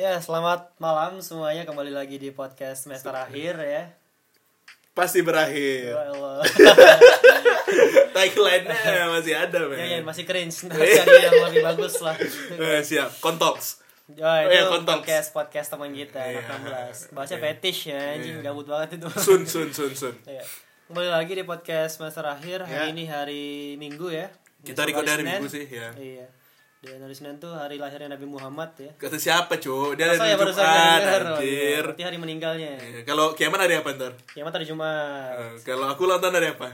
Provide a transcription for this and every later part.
Ya, selamat malam semuanya kembali lagi di podcast semester akhir ya. Pasti berakhir. Ya Allah. Tagline-nya masih ada, men. ya, ya masih cringe. Cari yang lebih bagus lah. Eh, siap. Kontoks. Ya, Oh, itu ya, kontol. podcast podcast teman kita Iya. anak 16. Bahasnya Iya. fetish ya, anjing Iya. gabut banget itu. Sun, sun, sun, sun. Ya. Kembali lagi di podcast semester akhir. Hari Ya. ini hari Minggu ya. Kita record hari. Minggu sih, ya. Iya. Dan hari Senin tuh hari lahirnya Nabi Muhammad ya. Kata siapa, cu? Dia ya saja Jumat. Oh, iya. anjir. Berarti hari meninggalnya. Eh, Kalau kiamat hari apa ntar? Kiamat hari Jumat. Eh, Kalau aku ulang tahun hari apa?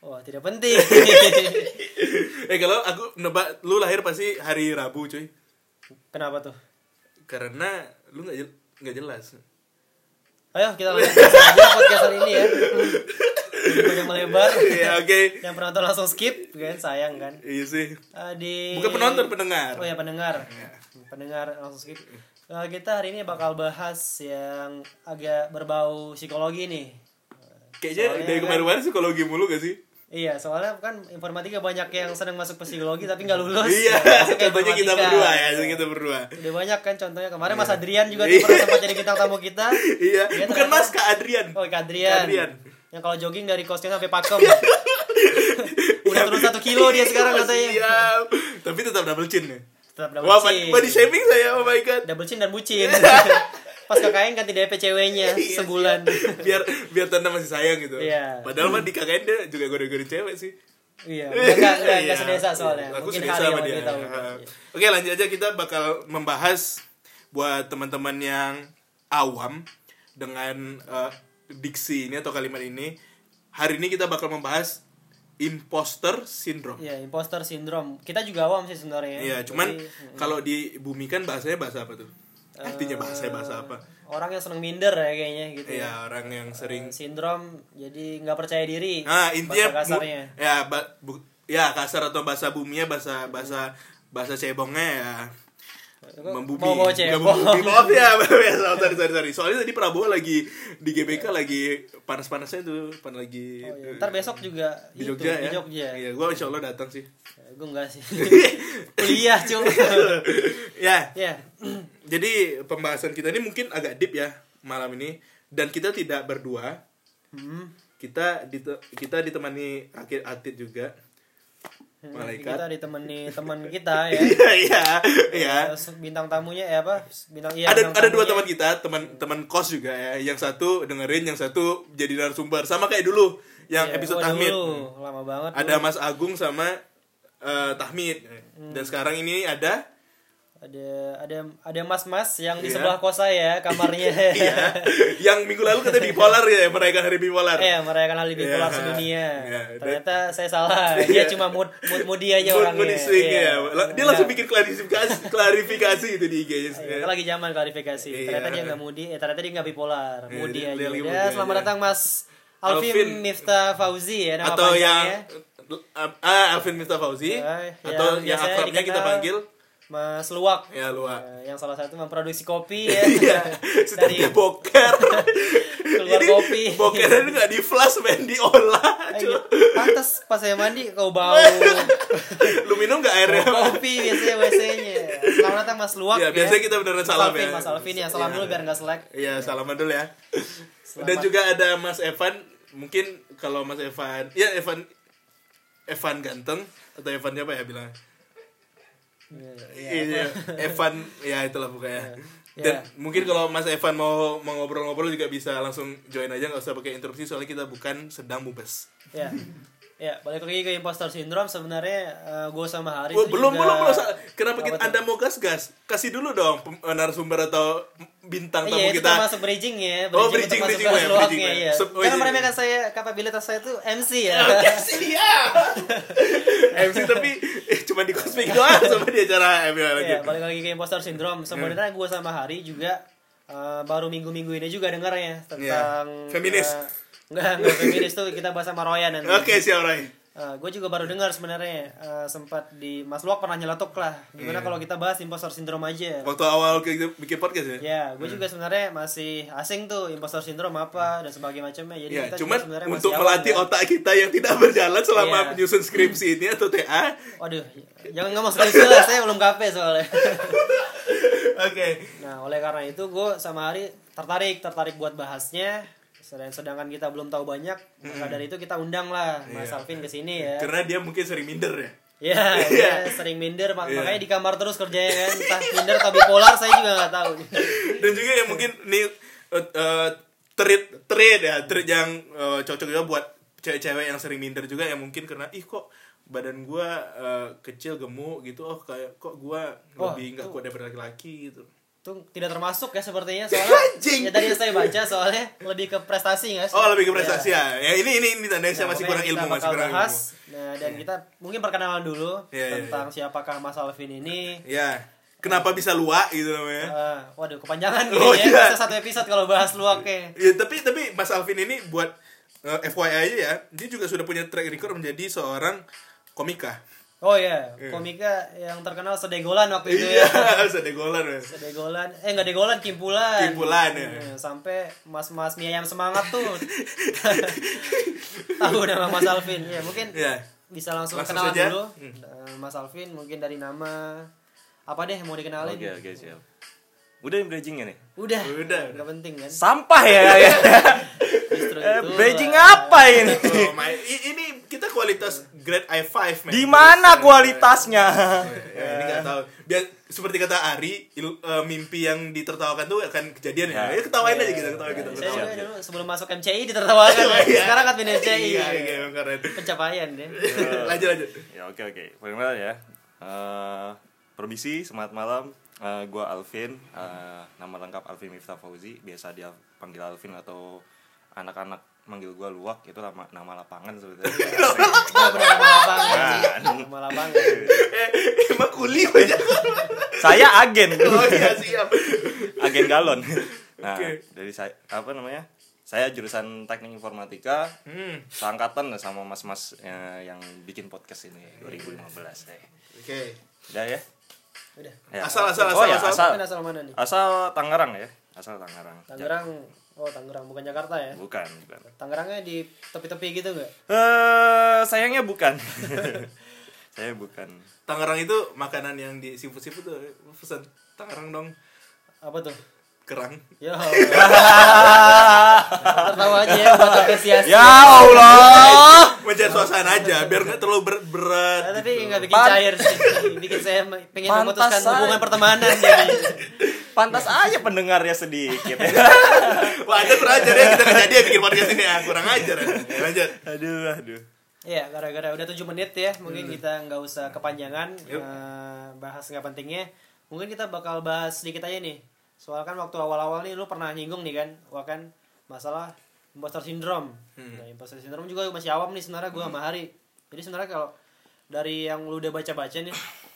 Wah, tidak penting. Eh kalau aku nebak lu lahir pasti hari Rabu, cuy. Kenapa tuh? Karena lu nggak jel- nggak jelas. Ayo kita lanjut aja podcast hari ini ya. Banyak melebar. Iya, oke. Yang penonton langsung skip kan sayang kan. Iya sih. Eh, di Bukan penonton, pendengar. Oh ya pendengar. Iya. Pendengar langsung skip. Eh, kita hari ini bakal bahas yang agak berbau psikologi nih. Kayaknya Soalnya dari kan- kemarin-kemarin psikologi mulu gak sih? Iya, soalnya kan informatika banyak yang senang masuk psikologi tapi nggak lulus. Iya, Ya, ke contohnya kita berdua ya, kita berdua. Udah banyak kan contohnya kemarin Mas Iya. Adrian juga Iya. tuh pernah sempat jadi bintang tamu kita. Iya, bukan Mas Kak Adrian. Oh, Kak Adrian. Kak Adrian. Yang kalau jogging dari kosnya sampai pakem. Udah turun satu kilo dia sekarang katanya. Siap. Tapi tetap double chin ya. Tetap double Wah, chin. body shaming saya, oh my god. Double chin dan bucin. Pas KKN ganti DP ceweknya Iya, sebulan. biar biar tanda masih sayang gitu. Iya. Padahal mah di KKN dia juga goda-godain cewek sih. Iya, enggak enggak enggak, Iya. sedesa soalnya. Aku Mungkin sedesa sama dia. tahu. Iya. Oke, lanjut aja kita bakal membahas buat teman-teman yang awam dengan eh, diksi ini atau kalimat ini. Hari ini kita bakal membahas imposter syndrome. Iya, imposter syndrome. Kita juga awam sih sebenarnya. Iya, cuman Jadi, mm, kalau dibumikan bahasanya bahasa apa tuh? Eh, Artinya bahasa bahasa apa? orang yang seneng minder ya kayaknya gitu. Iya, orang yang sering Sindrom jadi nggak percaya diri. Nah, intinya bahasa bu- kasarnya. ya ba- bu- ya kasar atau bahasa buminya bahasa bahasa bahasa cebongnya ya membumi. Mau membumi. Maaf ya, ya, sorry, sorry, sorry. Soalnya tadi Prabowo lagi di GBK lagi panas-panasnya tuh, pan lagi Oh, iya. Ntar besok juga di itu, Jogja ya. Di Jogja. Iya, gua insya Allah datang sih. gue enggak sih. Kuliah, Cung. ya, ya. jadi pembahasan kita ini mungkin agak deep ya malam ini dan kita tidak berdua. Hmm. Kita kita ditemani Akid Atid juga. Malaikat. Kita ditemani teman kita ya. Iya, iya, iya. Terus Bintang tamunya ya apa? Bintang iya. ada bintang ada dua tamunya. teman kita teman teman kos juga ya yang satu dengerin yang satu jadi narasumber sama kayak dulu yang Iya, episode oh, tahmid dulu. Lama banget. ada Mas Agung sama eh, tahmid Hmm. dan sekarang ini ada ada ada ada mas-mas yang di Iya. sebelah kos saya kamarnya. iya yang minggu lalu kita bipolar ya merayakan hari bipolar Eh, merayakan hari bipolar Iya. sedunia. Iya, Ternyata saya salah. Iya. Dia cuma mood mood moody aja Mood- orangnya. mood swing Iya. ya. La- dia langsung bikin klarifikasi klarifikasi itu di IG-nya Iya, itu lagi zaman klarifikasi. Iya. Ternyata dia nggak moody, eh ternyata dia nggak bipolar, Iya, moody dia- aja. dia Ya, selamat aja. datang Mas Alvin, Alvin. Miftah Fauzi ya nama atau yang panjangnya. ah Alvin Miftah Fauzi Ya, atau yang yang akrabnya kita panggil Mas Luwak. ya luak Ya, yang salah satu memproduksi kopi ya. Iya, setiap Dari boker. Keluar Ini kopi. Bokernya itu nggak di flash, men diolah. Pantas pas saya mandi kau bau Lu minum nggak airnya? kopi biasanya WC-nya. Selamat datang Mas Luwak Ya, biasanya kita beneran salam Alvin, ya. Mas Alvin ya, salam Iya. dulu biar nggak selek. Iya, salaman dulu ya. Selamat. Dan juga ada Mas Evan. Mungkin kalau Mas Evan, ya Evan Evan ganteng atau Evan siapa ya bilang? Iya, Evan ya itulah pokoknya. Dan Ya. mungkin kalau Mas Evan mau mau ngobrol-ngobrol juga bisa langsung join aja nggak usah pakai interupsi soalnya kita bukan sedang mubes. Ya. Ya, balik lagi ke imposter syndrome sebenarnya gue sama Hari Oh, itu belum juga- belum belum kenapa Apa kita tuh? Anda mau gas gas? Kasih dulu dong eh, narasumber atau bintang tamu Iya, kita. termasuk bridging ya. Oh, untuk bridging, masuk bridging, ke ya, bridging, ya. iya. Sub- oh, Karena iya. meremehkan saya kapabilitas saya itu MC ya. Sih ya. MC tapi eh, cuma di cosplay doang sama di acara ML lagi. Iya, balik lagi ke imposter syndrome. Sebenarnya gue sama Hari juga eh, baru minggu-minggu ini juga denger ya tentang Iya. Feminis. eh, enggak, enggak feminis tuh kita bahas sama Royan nanti. Oke, siap Ray. gue juga baru dengar sebenarnya eh, sempat di Mas Luak pernah nyeletuk lah. Gimana Iya. kalau kita bahas imposter syndrome aja? Waktu awal kita bikin podcast ya. Ya, gue juga sebenarnya masih asing tuh imposter syndrome apa dan sebagainya macamnya. Jadi Ya, kita cuman sebenarnya untuk melatih kan. otak kita yang tidak berjalan selama Iya. menyusun skripsi ini atau TA, Waduh, jangan ngomong sekali lah, saya belum kafe soalnya. Oke. Nah, oleh karena itu gue sama Ari tertarik, tertarik buat bahasnya. Sedang- Sedangkan kita belum tahu banyak, maka dari itu kita undang lah Mas Iya. Alvin ke sini ya. Karena dia mungkin sering minder ya. Ya, Iya. dia sering minder, mak- Iya. makanya di kamar terus kerjanya kan. Entah minder atau bipolar, saya juga nggak tahu. Dan juga yang mungkin nih eh, eh, treat treat ya, treat yang eh, cocok juga buat cewek-cewek yang sering minder juga yang mungkin karena ih kok badan gua eh, kecil gemuk gitu oh kayak kok gua lebih nggak kuat daripada laki-laki gitu Itu tidak termasuk ya sepertinya soalnya. Ya tadi saya baca soalnya lebih ke prestasi nggak sih? oh lebih ke prestasi Ya. ya, ya ini ini ini saya Nah, masih pokoknya kurang ilmu masih kurang bahas. ilmu Nah, dan kita mungkin perkenalan dulu Iya, iya, tentang siapakah Mas Alvin ini. ya kenapa bisa luak gitu namanya Ah, waduh, kepanjangan Oh, kayaknya. iya. Bisa satu episode kalau bahas luaknya. Ya, tapi tapi Mas Alvin ini buat eh, FYI aja ya, dia juga sudah punya track record menjadi seorang komika. Oh iya, Iya. komika yang terkenal sedegolan waktu itu Iya, ya. sedegolan ya. Sedegolan, eh nggak degolan, kimpulan. Kimpulan, ya. Iya, Sampai mas-mas mie ayam semangat tuh. Tahu nama Mas Alvin. Ya, mungkin Iya. bisa langsung, Langsung kenalan saja. dulu. Hmm. Eh, Mas Alvin mungkin dari nama apa deh mau dikenalin? Oke oke siap. Udah yang bridgingnya nih. Udah. Udah. Nggak penting kan? Sampah ya. ya. Justru Eh, bridging apa ini? Oh, my, ini kita kualitas grade i5 man. Di mana kualitasnya? Ya, ini nggak tahu. Biar seperti kata Ari, il- eh, mimpi yang ditertawakan tuh akan kejadian ya. Ya. Ya, ketawain aja kita, ketawain kita. Saya ketawain. juga dulu sebelum masuk MCI ditertawakan. Iya. Sekarang admin MCI. Iya, iya, keren. Pencapaian deh. lanjut lanjut. ya oke oke. Perkenalkan ya. Eh, permisi, semangat malam. Eh, gua Alvin, Eh, nama lengkap Alvin Miftah Fauzi, biasa dia panggil Alvin atau anak-anak manggil gua Luwak itu nama nama lapangan sebetulnya. Nama lapangan. Nama lapangan. Eh, emang kuli aja. Saya agen. Oh iya siap. agen galon. Nah, Oke. dari saya apa namanya? Saya jurusan Teknik Informatika, Hmm. seangkatan sama mas-mas eh, yang bikin podcast ini 2015 eh. Oke. Udah ya? Udah. Ya. Asal, asal, oh, asal, ya, asal. asal. Kan asal mana nih? Asal Tangerang ya. Asal Tangerang. Tangerang. Oh, Tangerang bukan Jakarta ya? Bukan, bukan. Tangerangnya di tepi-tepi gitu nggak? Eh, sayangnya bukan. Saya bukan. Tangerang itu makanan yang di siput-siput tuh pesan Tangerang dong Apa tuh? kerang Ya. Tertawa aja ya buat apresiasi. Ya Allah. mencari suasana aja biar nggak terlalu berat berat Nah, tapi gitu. nggak bikin Pan- cair sih. Bikin saya pengen Pantas memutuskan hubungan pertemanan jadi. Pantas aja pendengarnya sedikit. wah anda kurang ajar ya kita nggak jadi ya bikin podcast ini ya kurang ajar ya. lanjut aduh, aduh. Iya, gara-gara udah 7 menit ya, mungkin kita nggak usah kepanjangan Yup. eh, bahas nggak pentingnya. Mungkin kita bakal bahas sedikit aja nih. Soal kan waktu awal-awal nih lu pernah nyinggung nih kan, wah kan masalah imposter syndrome. Hmm. Nah, imposter syndrome juga masih awam nih sebenarnya gua sama Hari. Jadi sebenarnya kalau dari yang lu udah baca-baca nih,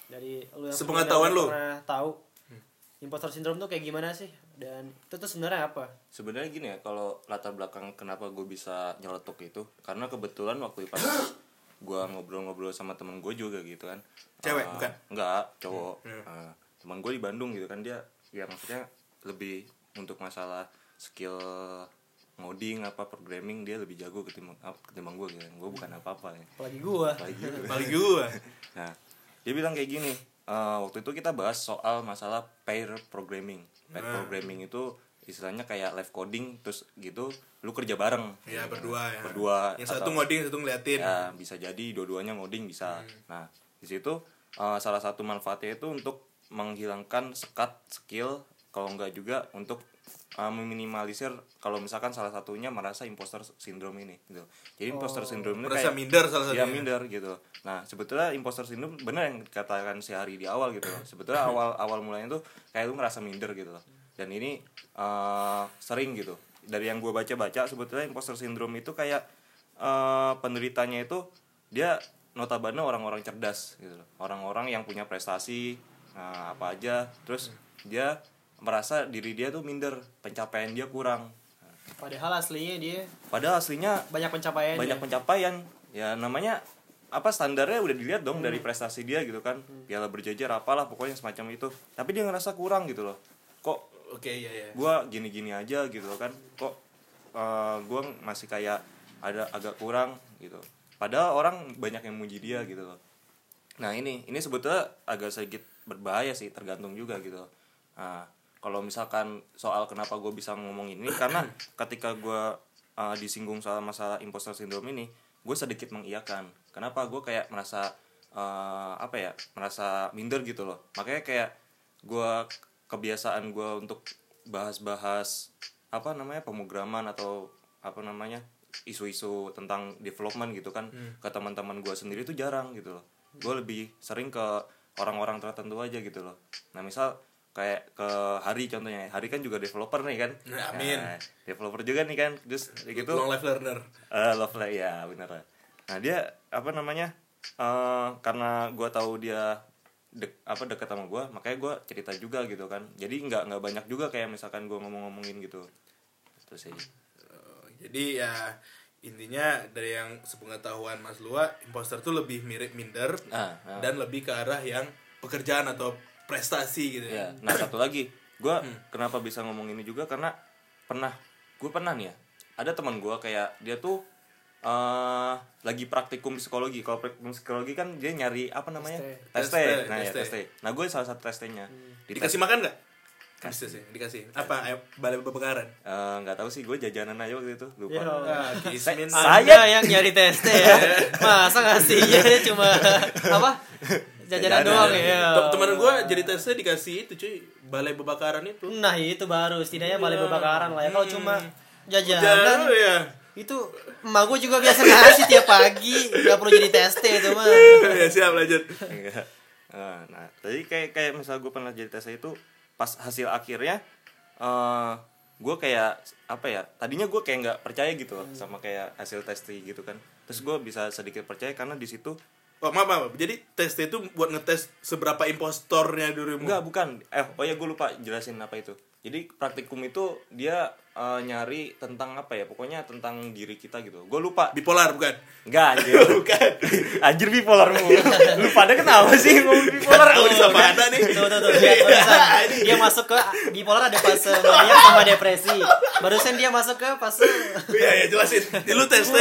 dari lu yang Sepengetahuan lu. pernah tahu imposter syndrome tuh kayak gimana sih? Dan itu tuh sebenarnya apa? Sebenarnya gini ya, kalau latar belakang kenapa gue bisa nyeletuk itu, karena kebetulan waktu pas gue ngobrol-ngobrol sama temen gue juga gitu kan. Cewek, Eh, bukan? Enggak, cowok. Hmm. Eh, teman gue di Bandung gitu kan dia, ya maksudnya lebih untuk masalah skill ngoding apa programming dia lebih jago ketimbang ah, ketimbang gue gitu. Gue bukan apa-apa ya. Apalagi gua. Apalagi paling gua Nah, dia bilang kayak gini. Eh, waktu itu kita bahas soal masalah pair programming. Pair Nah. programming itu istilahnya kayak live coding terus gitu lu kerja bareng. ya berdua ya Berdua yang satu atau- ngoding satu ngeliatin Ya, bisa jadi dua-duanya ngoding bisa. Nah, di situ eh, salah satu manfaatnya itu untuk menghilangkan sekat skill kalau enggak juga untuk eh, meminimalisir kalau misalkan salah satunya merasa imposter syndrome ini gitu. Jadi imposter syndrome ini merasa kayak minder salah ya satunya. minder gitu. Nah sebetulnya imposter syndrome bener yang dikatakan si Hari di awal gitu. Loh sebetulnya awal awal mulanya tuh kayak lu ngerasa minder gitu loh. Dan ini eh, sering gitu. Dari yang gue baca baca sebetulnya imposter syndrome itu kayak eh, penderitanya itu dia notabene orang-orang cerdas gitu loh. Orang-orang yang punya prestasi nah, apa aja. Terus dia merasa diri dia tuh minder pencapaian dia kurang. Padahal aslinya dia padahal aslinya banyak pencapaian. banyak pencapaian. Ya namanya apa standarnya udah dilihat dong dari prestasi dia gitu kan. Piala berjajar apalah pokoknya semacam itu. Tapi dia ngerasa kurang gitu loh. Kok oke iya iya. gua gini-gini aja gitu loh kan. Kok eh, gua masih kayak ada agak kurang gitu. Padahal orang banyak yang muji dia gitu loh. Nah ini ini sebetulnya agak sedikit berbahaya sih tergantung juga gitu loh. Nah, kalau misalkan soal kenapa gue bisa ngomong ini karena ketika gue uh, disinggung soal masalah imposter syndrome ini, gue sedikit mengiyakan. Kenapa gue kayak merasa uh, apa ya, merasa minder gitu loh. Makanya kayak gue kebiasaan gue untuk bahas-bahas apa namanya pemrograman atau apa namanya isu-isu tentang development gitu kan ke teman-teman gue sendiri tuh jarang gitu loh gue lebih sering ke orang-orang tertentu aja gitu loh nah misal kayak ke Hari contohnya. Hari kan juga developer nih kan. Nah, amin. Nah, developer juga nih kan. Terus gitu long life learner. Eh, love lah ya benar nah dia apa namanya eh karena gue tahu dia dek, apa dekat sama gue makanya gue cerita juga gitu kan. Jadi nggak nggak banyak juga kayak misalkan gue ngomong-ngomongin gitu. Itu sih. Oh, jadi ya intinya dari yang sepengetahuan Mas Lua imposter tuh lebih mirip minder Ah, ah. dan lebih ke arah yang pekerjaan atau prestasi gitu ya ya. nah satu lagi gue kenapa bisa ngomong ini juga karena pernah gue pernah nih ya ada teman gue kayak dia tuh eh lagi praktikum psikologi kalau praktikum psikologi kan dia nyari apa namanya tes Tes T, nah ya tes nah gue salah satu tes T-nya di tes Dikasih makan nggak? Bisa sih, dikasih. Apa? Ayo, balai pembakaran. Eh, nggak tahu sih gue jajanan aja waktu itu lupa Ya, Ah, Kismin. Saya- yang nyari tes ya. Masa ngasihnya cuma apa? Jajanan Jajanan. doang ya. Tem- Temen gue jadi tesnya dikasih itu cuy, balai pembakaran itu. Nah, itu baru setidaknya balai pembakaran lah ya. Kalau cuma Jangan jajanan ya. itu emak gue juga biasa ngasih tiap pagi nggak perlu jadi tes itu mah ya siap lanjut. Enggak. Nah, tadi kayak kayak misal gue pernah jadi tes itu pas hasil akhirnya eh gue kayak apa ya tadinya gue kayak nggak percaya gitu loh sama kayak hasil tes gitu kan terus gue bisa sedikit percaya karena di situ Oh, maaf, maaf. Jadi tes itu buat ngetes seberapa impostornya dirimu. enggak bukan eh oh ya gue lupa jelasin apa itu jadi praktikum itu dia eh, nyari tentang apa ya pokoknya tentang diri kita gitu gue lupa Bipolar bukan? enggak anjir bukan. anjir bipolar mulu lu pada kenapa sih ngomong bipolar Tahu sama ada nih. tuh tuh tuh lihat barusan dia masuk ke bipolar ada fase mania sama depresi barusan dia masuk ke fase Iya, ya jelasin. Di lu tes. Lu,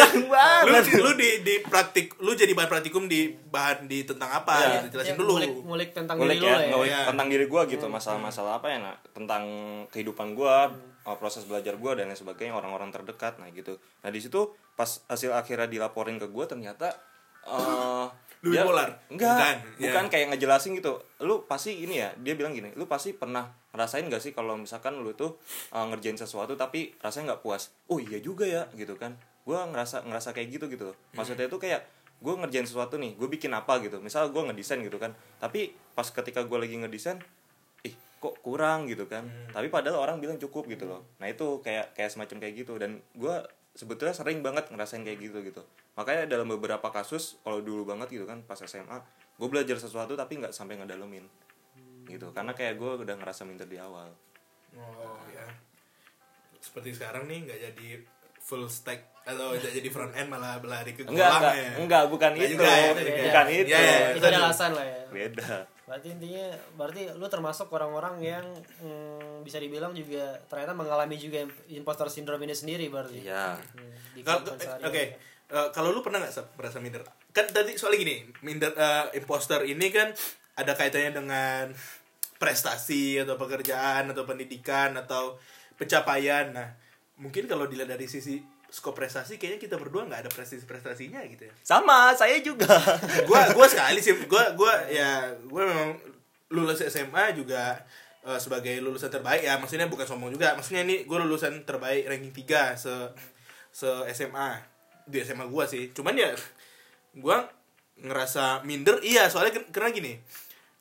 lu di di praktik, lu jadi bahan praktikum di bahan di tentang apa Ya. gitu. Jelasin Ya, dulu. ngulik, ngulik tentang ngulik diri ya, lu ya Ya. tentang diri gue gitu masalah-masalah apa ya nah tentang kehidupan gue uh, proses belajar gue dan lain sebagainya orang-orang terdekat nah gitu. Nah di situ pas hasil akhirnya dilaporin ke gue ternyata uh, dia- bipolar? enggak Bukan, bukan, ya. kayak ngejelasin gitu. Lu pasti ini ya dia bilang gini lu pasti pernah ngerasain gak sih kalau misalkan lu tuh uh, ngerjain sesuatu tapi rasanya nggak puas? Oh iya juga ya gitu kan. Gue ngerasa ngerasa kayak gitu gitu. Maksudnya itu kayak gue ngerjain sesuatu nih gue bikin apa gitu. Misal gue ngedesain gitu kan. Tapi pas ketika gue lagi ngedesain kok kurang gitu kan. Tapi padahal orang bilang cukup gitu loh. Nah itu kayak kayak semacam kayak gitu. Dan gue sebetulnya sering banget ngerasain kayak gitu gitu. Makanya dalam beberapa kasus kalau dulu banget gitu kan pas SMA gue belajar sesuatu tapi nggak sampai ngedalemin. Gitu. Karena kayak gue udah ngerasa minder di awal. Oh ya. Seperti sekarang nih nggak jadi full stack atau nggak jadi front end malah lari ke enggak enggak. golangnya. enggak bukan itu. juga ya, juga. bukan Ya, itu. Ya, ya. itu ada alasan lah ya. Beda berarti intinya berarti lu termasuk orang-orang yang mm, bisa dibilang juga ternyata mengalami juga imposter syndrome ini sendiri berarti iya Hmm, di Kalau kehidupan eh, oke, Eh, kalau lu pernah nggak merasa minder? Kan tadi soalnya gini, minder eh, imposter ini kan ada kaitannya dengan prestasi atau pekerjaan atau pendidikan atau pencapaian. Nah, mungkin kalau dilihat dari sisi skop prestasi kayaknya kita berdua nggak ada prestasi prestasinya gitu ya. sama saya juga. Gua gua sekali sih. Gua gua ya gua memang lulus SMA juga eh, sebagai lulusan terbaik. Ya maksudnya bukan sombong juga. Maksudnya ini gua lulusan terbaik ranking 3 se se SMA di SMA gua sih. Cuman ya gua ngerasa minder. Iya soalnya karena gini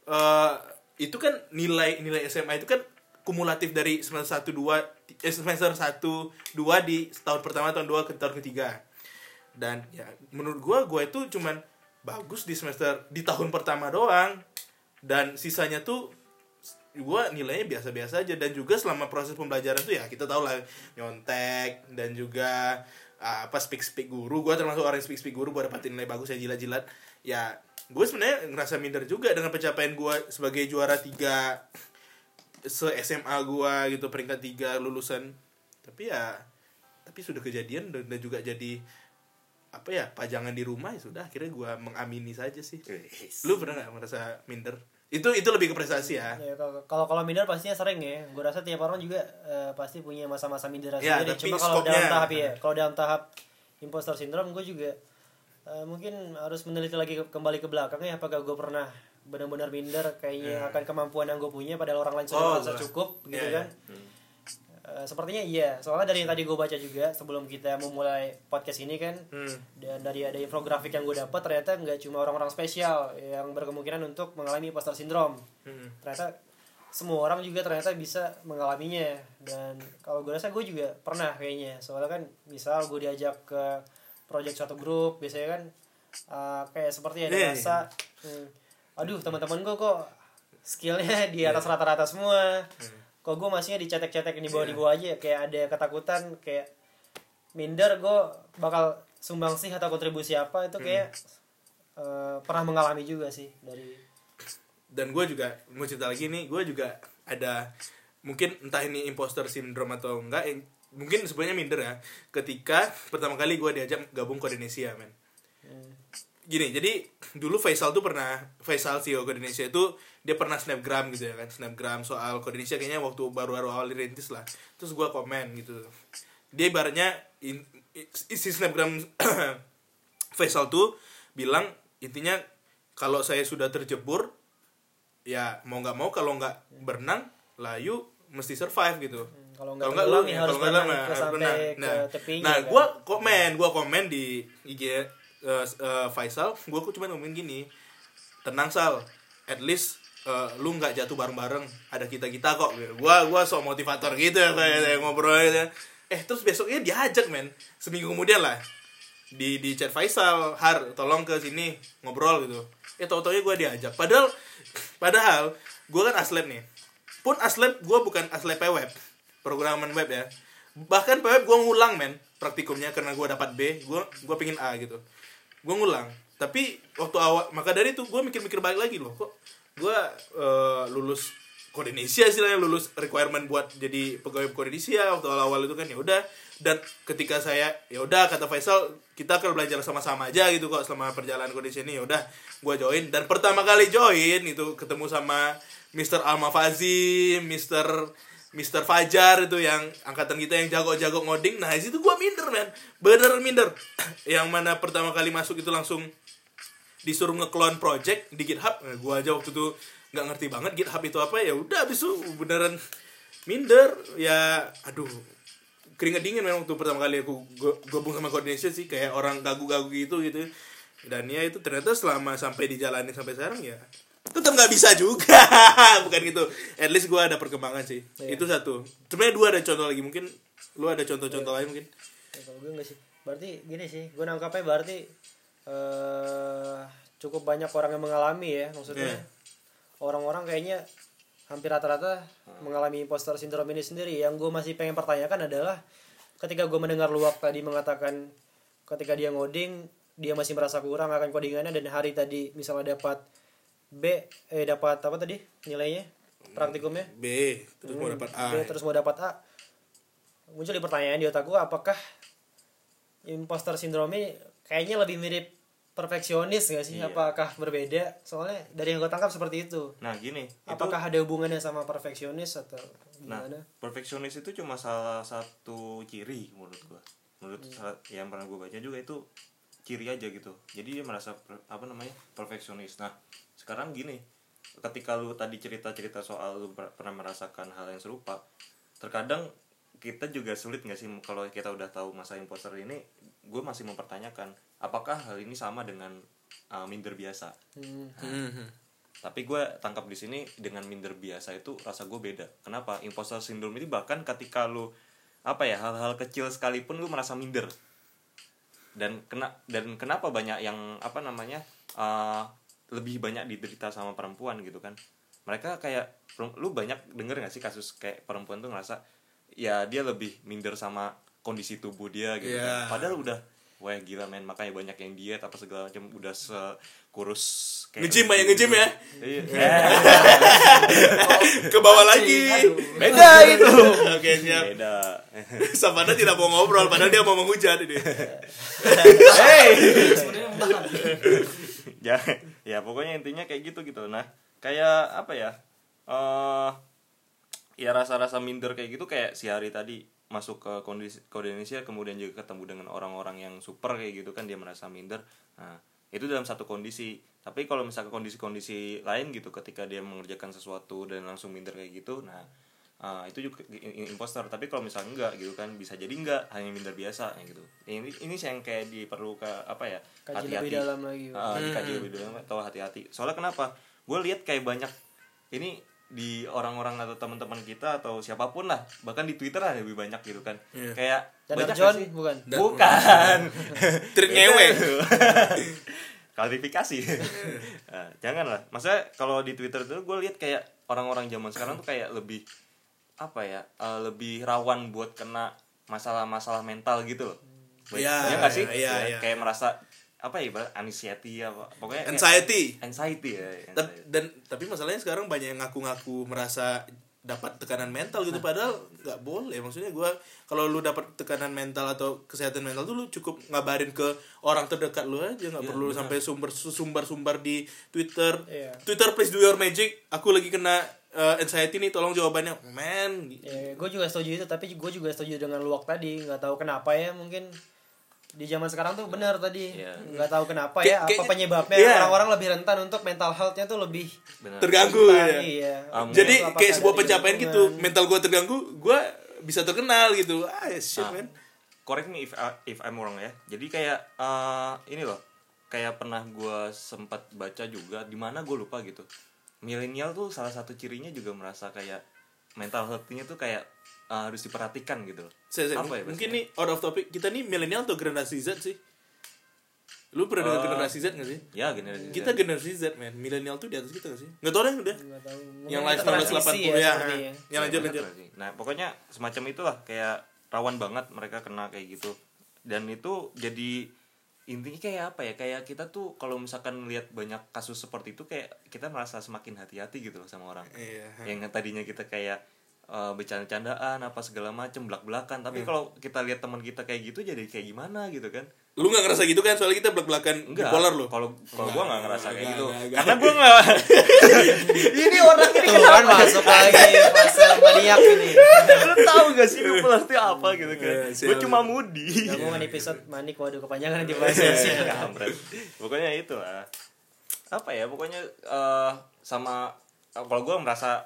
eh itu kan nilai nilai SMA itu kan kumulatif dari semester 1 2 eh, semester 1 2 di tahun pertama tahun 2 ke tahun ketiga. Dan ya menurut gua gua itu cuman bagus di semester di tahun pertama doang. Dan sisanya tuh gua nilainya biasa-biasa aja. Dan juga selama proses pembelajaran tuh ya kita tahu lah nyontek dan juga ah, apa speak speak guru. Gua termasuk orang speak speak guru buat dapetin nilai bagus ya jilat-jilat. Ya gue sebenarnya ngerasa minder juga dengan pencapaian gua sebagai juara tiga se SMA gua gitu peringkat tiga lulusan. Tapi ya tapi sudah kejadian dan, dan juga jadi apa ya pajangan di rumah ya sudah akhirnya gua mengamini saja sih. Lu pernah nggak merasa minder? Itu itu lebih ke prestasi ya. Ya, kalau kalau kalau minder pastinya sering ya. Gue rasa tiap orang juga eh, pasti punya masa-masa minder Ya, sendiri. tapi Cuma kalau dalam tahap ya, kalau dalam tahap imposter syndrome gue juga eh, mungkin harus meneliti lagi ke- kembali ke belakangnya apakah gue pernah benar-benar minder kayaknya akan kemampuan yang gue punya padahal orang lain sudah Hmm. Oh, merasa cukup gitu Iya, iya. kan. Eh, sepertinya iya, soalnya dari yang tadi gue baca juga sebelum kita memulai podcast ini kan, Hmm. dan dari ada infografik yang gue dapat ternyata nggak cuma orang-orang spesial yang berkemungkinan untuk mengalami imposter syndrome Hmm. ternyata semua orang juga ternyata bisa mengalaminya dan kalau gue rasa gue juga pernah kayaknya soalnya kan misal gue diajak ke project suatu grup biasanya kan uh, kayak seperti ada Iya, rasa hmm, aduh teman-teman gue kok skillnya di atas rata-rata semua. Kok gue masihnya dicetek-cetek di bawah di bawah aja kayak ada ketakutan kayak minder gue bakal sumbang sih atau kontribusi apa. Itu kayak uh, pernah mengalami juga sih dari dan gue juga mau cerita lagi nih gue juga ada mungkin entah ini imposter syndrome atau enggak eh, mungkin sebenarnya minder ya. Ketika pertama kali gue diajak gabung ke Indonesia men. hmm, gini jadi dulu Faisal tuh pernah Faisal CEO Indonesia itu dia pernah snapgram gitu ya kan snapgram soal Indonesia kayaknya waktu baru-baru awal dirintis lah terus gue komen gitu dia ibaratnya in, isi snapgram Faisal tuh bilang intinya kalau saya sudah terjebur ya mau nggak mau kalau nggak berenang layu mesti survive gitu kalau nggak kalau nggak ya ya harus berenang sampai berenang. ke Nah, tepinya, nah kan. gua komen, gua komen di IG eh, eh, Faisal, kok cuma ngomongin gini. Tenang Sal, at least eh, lu nggak jatuh bareng-bareng, ada kita-kita kok. Gua gua sok motivator gitu ya kayak kayak ngobrol gitu. ya. Eh terus besoknya diajak men, seminggu kemudian lah di di chat Faisal, Har, tolong ke sini ngobrol gitu. Eh tau-taunya gua diajak. Padahal padahal gua kan aslep nih. Pun aslep gua bukan aslep web, programan web ya. Bahkan web gua ngulang men praktikumnya karena gua dapat B, gua gua pengen A gitu. Gua ngulang. Tapi waktu awal maka dari itu gua mikir-mikir balik lagi loh kok gua eh, lulus Kode Indonesia istilahnya lulus requirement buat jadi pegawai Kode Indonesia waktu awal-awal itu kan ya udah dan ketika saya ya udah kata Faisal kita akan belajar sama-sama aja gitu kok selama perjalanan Indonesia ini ya udah gua join dan pertama kali join itu ketemu sama Mr. Alma Fazi, Mr. Mr. Fajar itu yang angkatan kita yang jago-jago ngoding. Nah di situ gua minder men. Bener minder. Yang mana pertama kali masuk itu langsung disuruh nge-clone project di GitHub. Nah, gua aja waktu itu nggak ngerti banget GitHub itu apa. Ya udah abis itu beneran minder. Ya aduh keringet dingin memang waktu pertama kali aku gabung sama Coordination sih. Kayak orang gagu-gagu gitu gitu. Dan ya itu ternyata selama sampai dijalani sampai sekarang ya tetap nggak bisa juga. Bukan gitu. At least gua ada perkembangan sih. Iya. itu satu. Sebenarnya dua ada contoh lagi. Mungkin lu ada contoh-contoh lain mungkin? Ya, kalau gue enggak sih. Berarti gini sih. Gue nangkapnya berarti eh cukup banyak orang yang mengalami ya maksudnya. Iya. orang-orang kayaknya hampir rata-rata mengalami imposter syndrome ini sendiri. Yang gue masih pengen pertanyakan adalah ketika gue mendengar luak tadi mengatakan ketika dia ngoding dia masih merasa kurang akan codingannya dan hari tadi misalnya dapat B eh dapat apa tadi nilainya? Praktikumnya? B terus mau dapat A. B terus mau dapat A. Muncul di pertanyaan di otak gue apakah imposter syndrome ini kayaknya lebih mirip perfeksionis gak sih? Iya. apakah berbeda? Soalnya dari yang gue tangkap seperti itu. Nah gini, itu apakah ada hubungannya sama perfeksionis atau Nah, gimana? perfeksionis itu cuma salah satu ciri menurut gua. Menurut salah- yang pernah gua baca juga itu ciri aja gitu. Jadi dia merasa apa namanya? perfeksionis. Nah, sekarang gini, ketika lu tadi cerita-cerita soal lu per- pernah merasakan hal yang serupa, terkadang kita juga sulit nggak sih kalau kita udah tahu masa imposter ini, gue masih mempertanyakan apakah hal ini sama dengan uh, minder biasa. Hmm. Mhm. Tapi gue tangkap di sini dengan minder biasa itu rasa gue beda. Kenapa? Imposter syndrome ini bahkan ketika lu apa ya hal-hal kecil sekalipun lu merasa minder. Dan kena dan kenapa banyak yang apa namanya uh, lebih banyak diderita sama perempuan gitu kan? Mereka kayak lu banyak denger gak sih kasus kayak perempuan tuh ngerasa ya dia lebih minder sama kondisi tubuh dia gitu Iya. kan. Padahal udah Wah gila men makanya banyak yang diet apa segala macam udah sekurus Nge-gym ya, nge-gym ya. Iya. ke bawah lagi. Beda itu. oke siap Beda. Sabana tidak mau ngobrol padahal dia mau menghujat ini Hey. ya, ya pokoknya intinya kayak gitu gitu. Nah, kayak apa ya eh ya rasa-rasa minder kayak gitu kayak si Hari tadi masuk ke kondisi kode Indonesia kemudian juga ketemu dengan orang-orang yang super kayak gitu kan dia merasa minder nah itu dalam satu kondisi. Tapi kalau misalnya kondisi-kondisi lain gitu ketika dia mengerjakan sesuatu dan langsung minder kayak gitu nah ah, itu juga imposter. Tapi kalau misalnya enggak gitu kan bisa jadi enggak hanya minder biasa kayak gitu. Ini ini sih yang kayak diperlu ke apa ya Kaji lebih dalam lagi. Ah, dikaji lebih dalam atau hati-hati. Soalnya kenapa? Gue lihat kayak banyak ini di orang-orang atau teman-teman kita atau siapa pun lah bahkan di Twitter ada lebih banyak gitu kan kayak Dan banyak John sih? bukan. bukan Beda ngewe. itu. klarifikasi nah, janganlah maksudnya kalau di Twitter tuh gue lihat kayak orang-orang zaman sekarang tuh kayak lebih apa ya eh, lebih rawan buat kena masalah-masalah mental gitu loh Iya, iya nggak sih iya, Ya, iya. kayak merasa apa ya ibarat anxiety apa pokoknya kayak- Anxiety. anxiety ya Tep- anxiety. dan tapi masalahnya sekarang banyak yang ngaku-ngaku merasa dapat tekanan mental gitu. Padahal nggak boleh. Maksudnya gua kalau lu dapat tekanan mental atau kesehatan mental tuh lu cukup ngabarin ke orang terdekat lu aja. Nggak perlu sampai sumber sumber sumber di Twitter. Iya. Twitter please do your magic. Aku lagi kena uh, anxiety nih tolong jawabannya. Man Ya, gue juga setuju itu, tapi gue juga setuju dengan luak tadi. Nggak tahu kenapa ya, mungkin di zaman sekarang tuh benar tadi. Iya. Nggak tahu kenapa ya, apa kayaknya- penyebabnya iya. orang-orang lebih rentan untuk mental health-nya tuh lebih Benar. terganggu rentan, ya Iya. Ah, jadi kayak sebuah pencapaian gitu mental gua terganggu gua bisa terkenal gitu ah shit Ah. man correct me if I- if I'm wrong ya jadi kayak eh, ini loh kayak pernah gue sempat baca juga di mana gue lupa gitu milenial tuh salah satu cirinya juga merasa kayak mental health-nya tuh kayak eh, harus diperhatikan gitu. Loh. Saya, saya, Apa ya mungkin nih out of topic kita nih milenial atau generasi Z sih? Lu pernah dengar Eh, generasi Z gak sih? ya generasi kita Z. generasi Z man milenial tuh di atas kita gak sih? Nggak tau deh udah. Tahu. Mungkin yang kita lain transisi 1980 ya, yang Ya, lanjut bener lanjut. Sih. nah pokoknya semacam itulah kayak rawan banget mereka kena kayak gitu. Dan itu jadi intinya kayak apa ya? Kayak kita tuh kalau misalkan lihat banyak kasus seperti itu kayak kita merasa semakin hati-hati gitu loh sama orang. Iya. Yang tadinya kita kayak eh, bercanda-candaan apa segala macem belak-belakan. Tapi kalau kita lihat teman kita kayak gitu jadi kayak gimana gitu kan? Lu nggak ngerasa gitu kan? Soalnya kita belak belakan enggak bipolar lu. Kalau kalau gua nggak ngerasa kayak gitu. enggak, enggak. karena gua nggak ini orang ini Tuh kan masuk lagi fase maniak ini. lu tahu gak sih bipolar itu apa gitu kan? Iya, gue siap. cuma moody Gabungan episode manik waduh kepanjangan nanti bahasnya sih. Pokoknya itu lah apa ya pokoknya eh, sama kalau gue merasa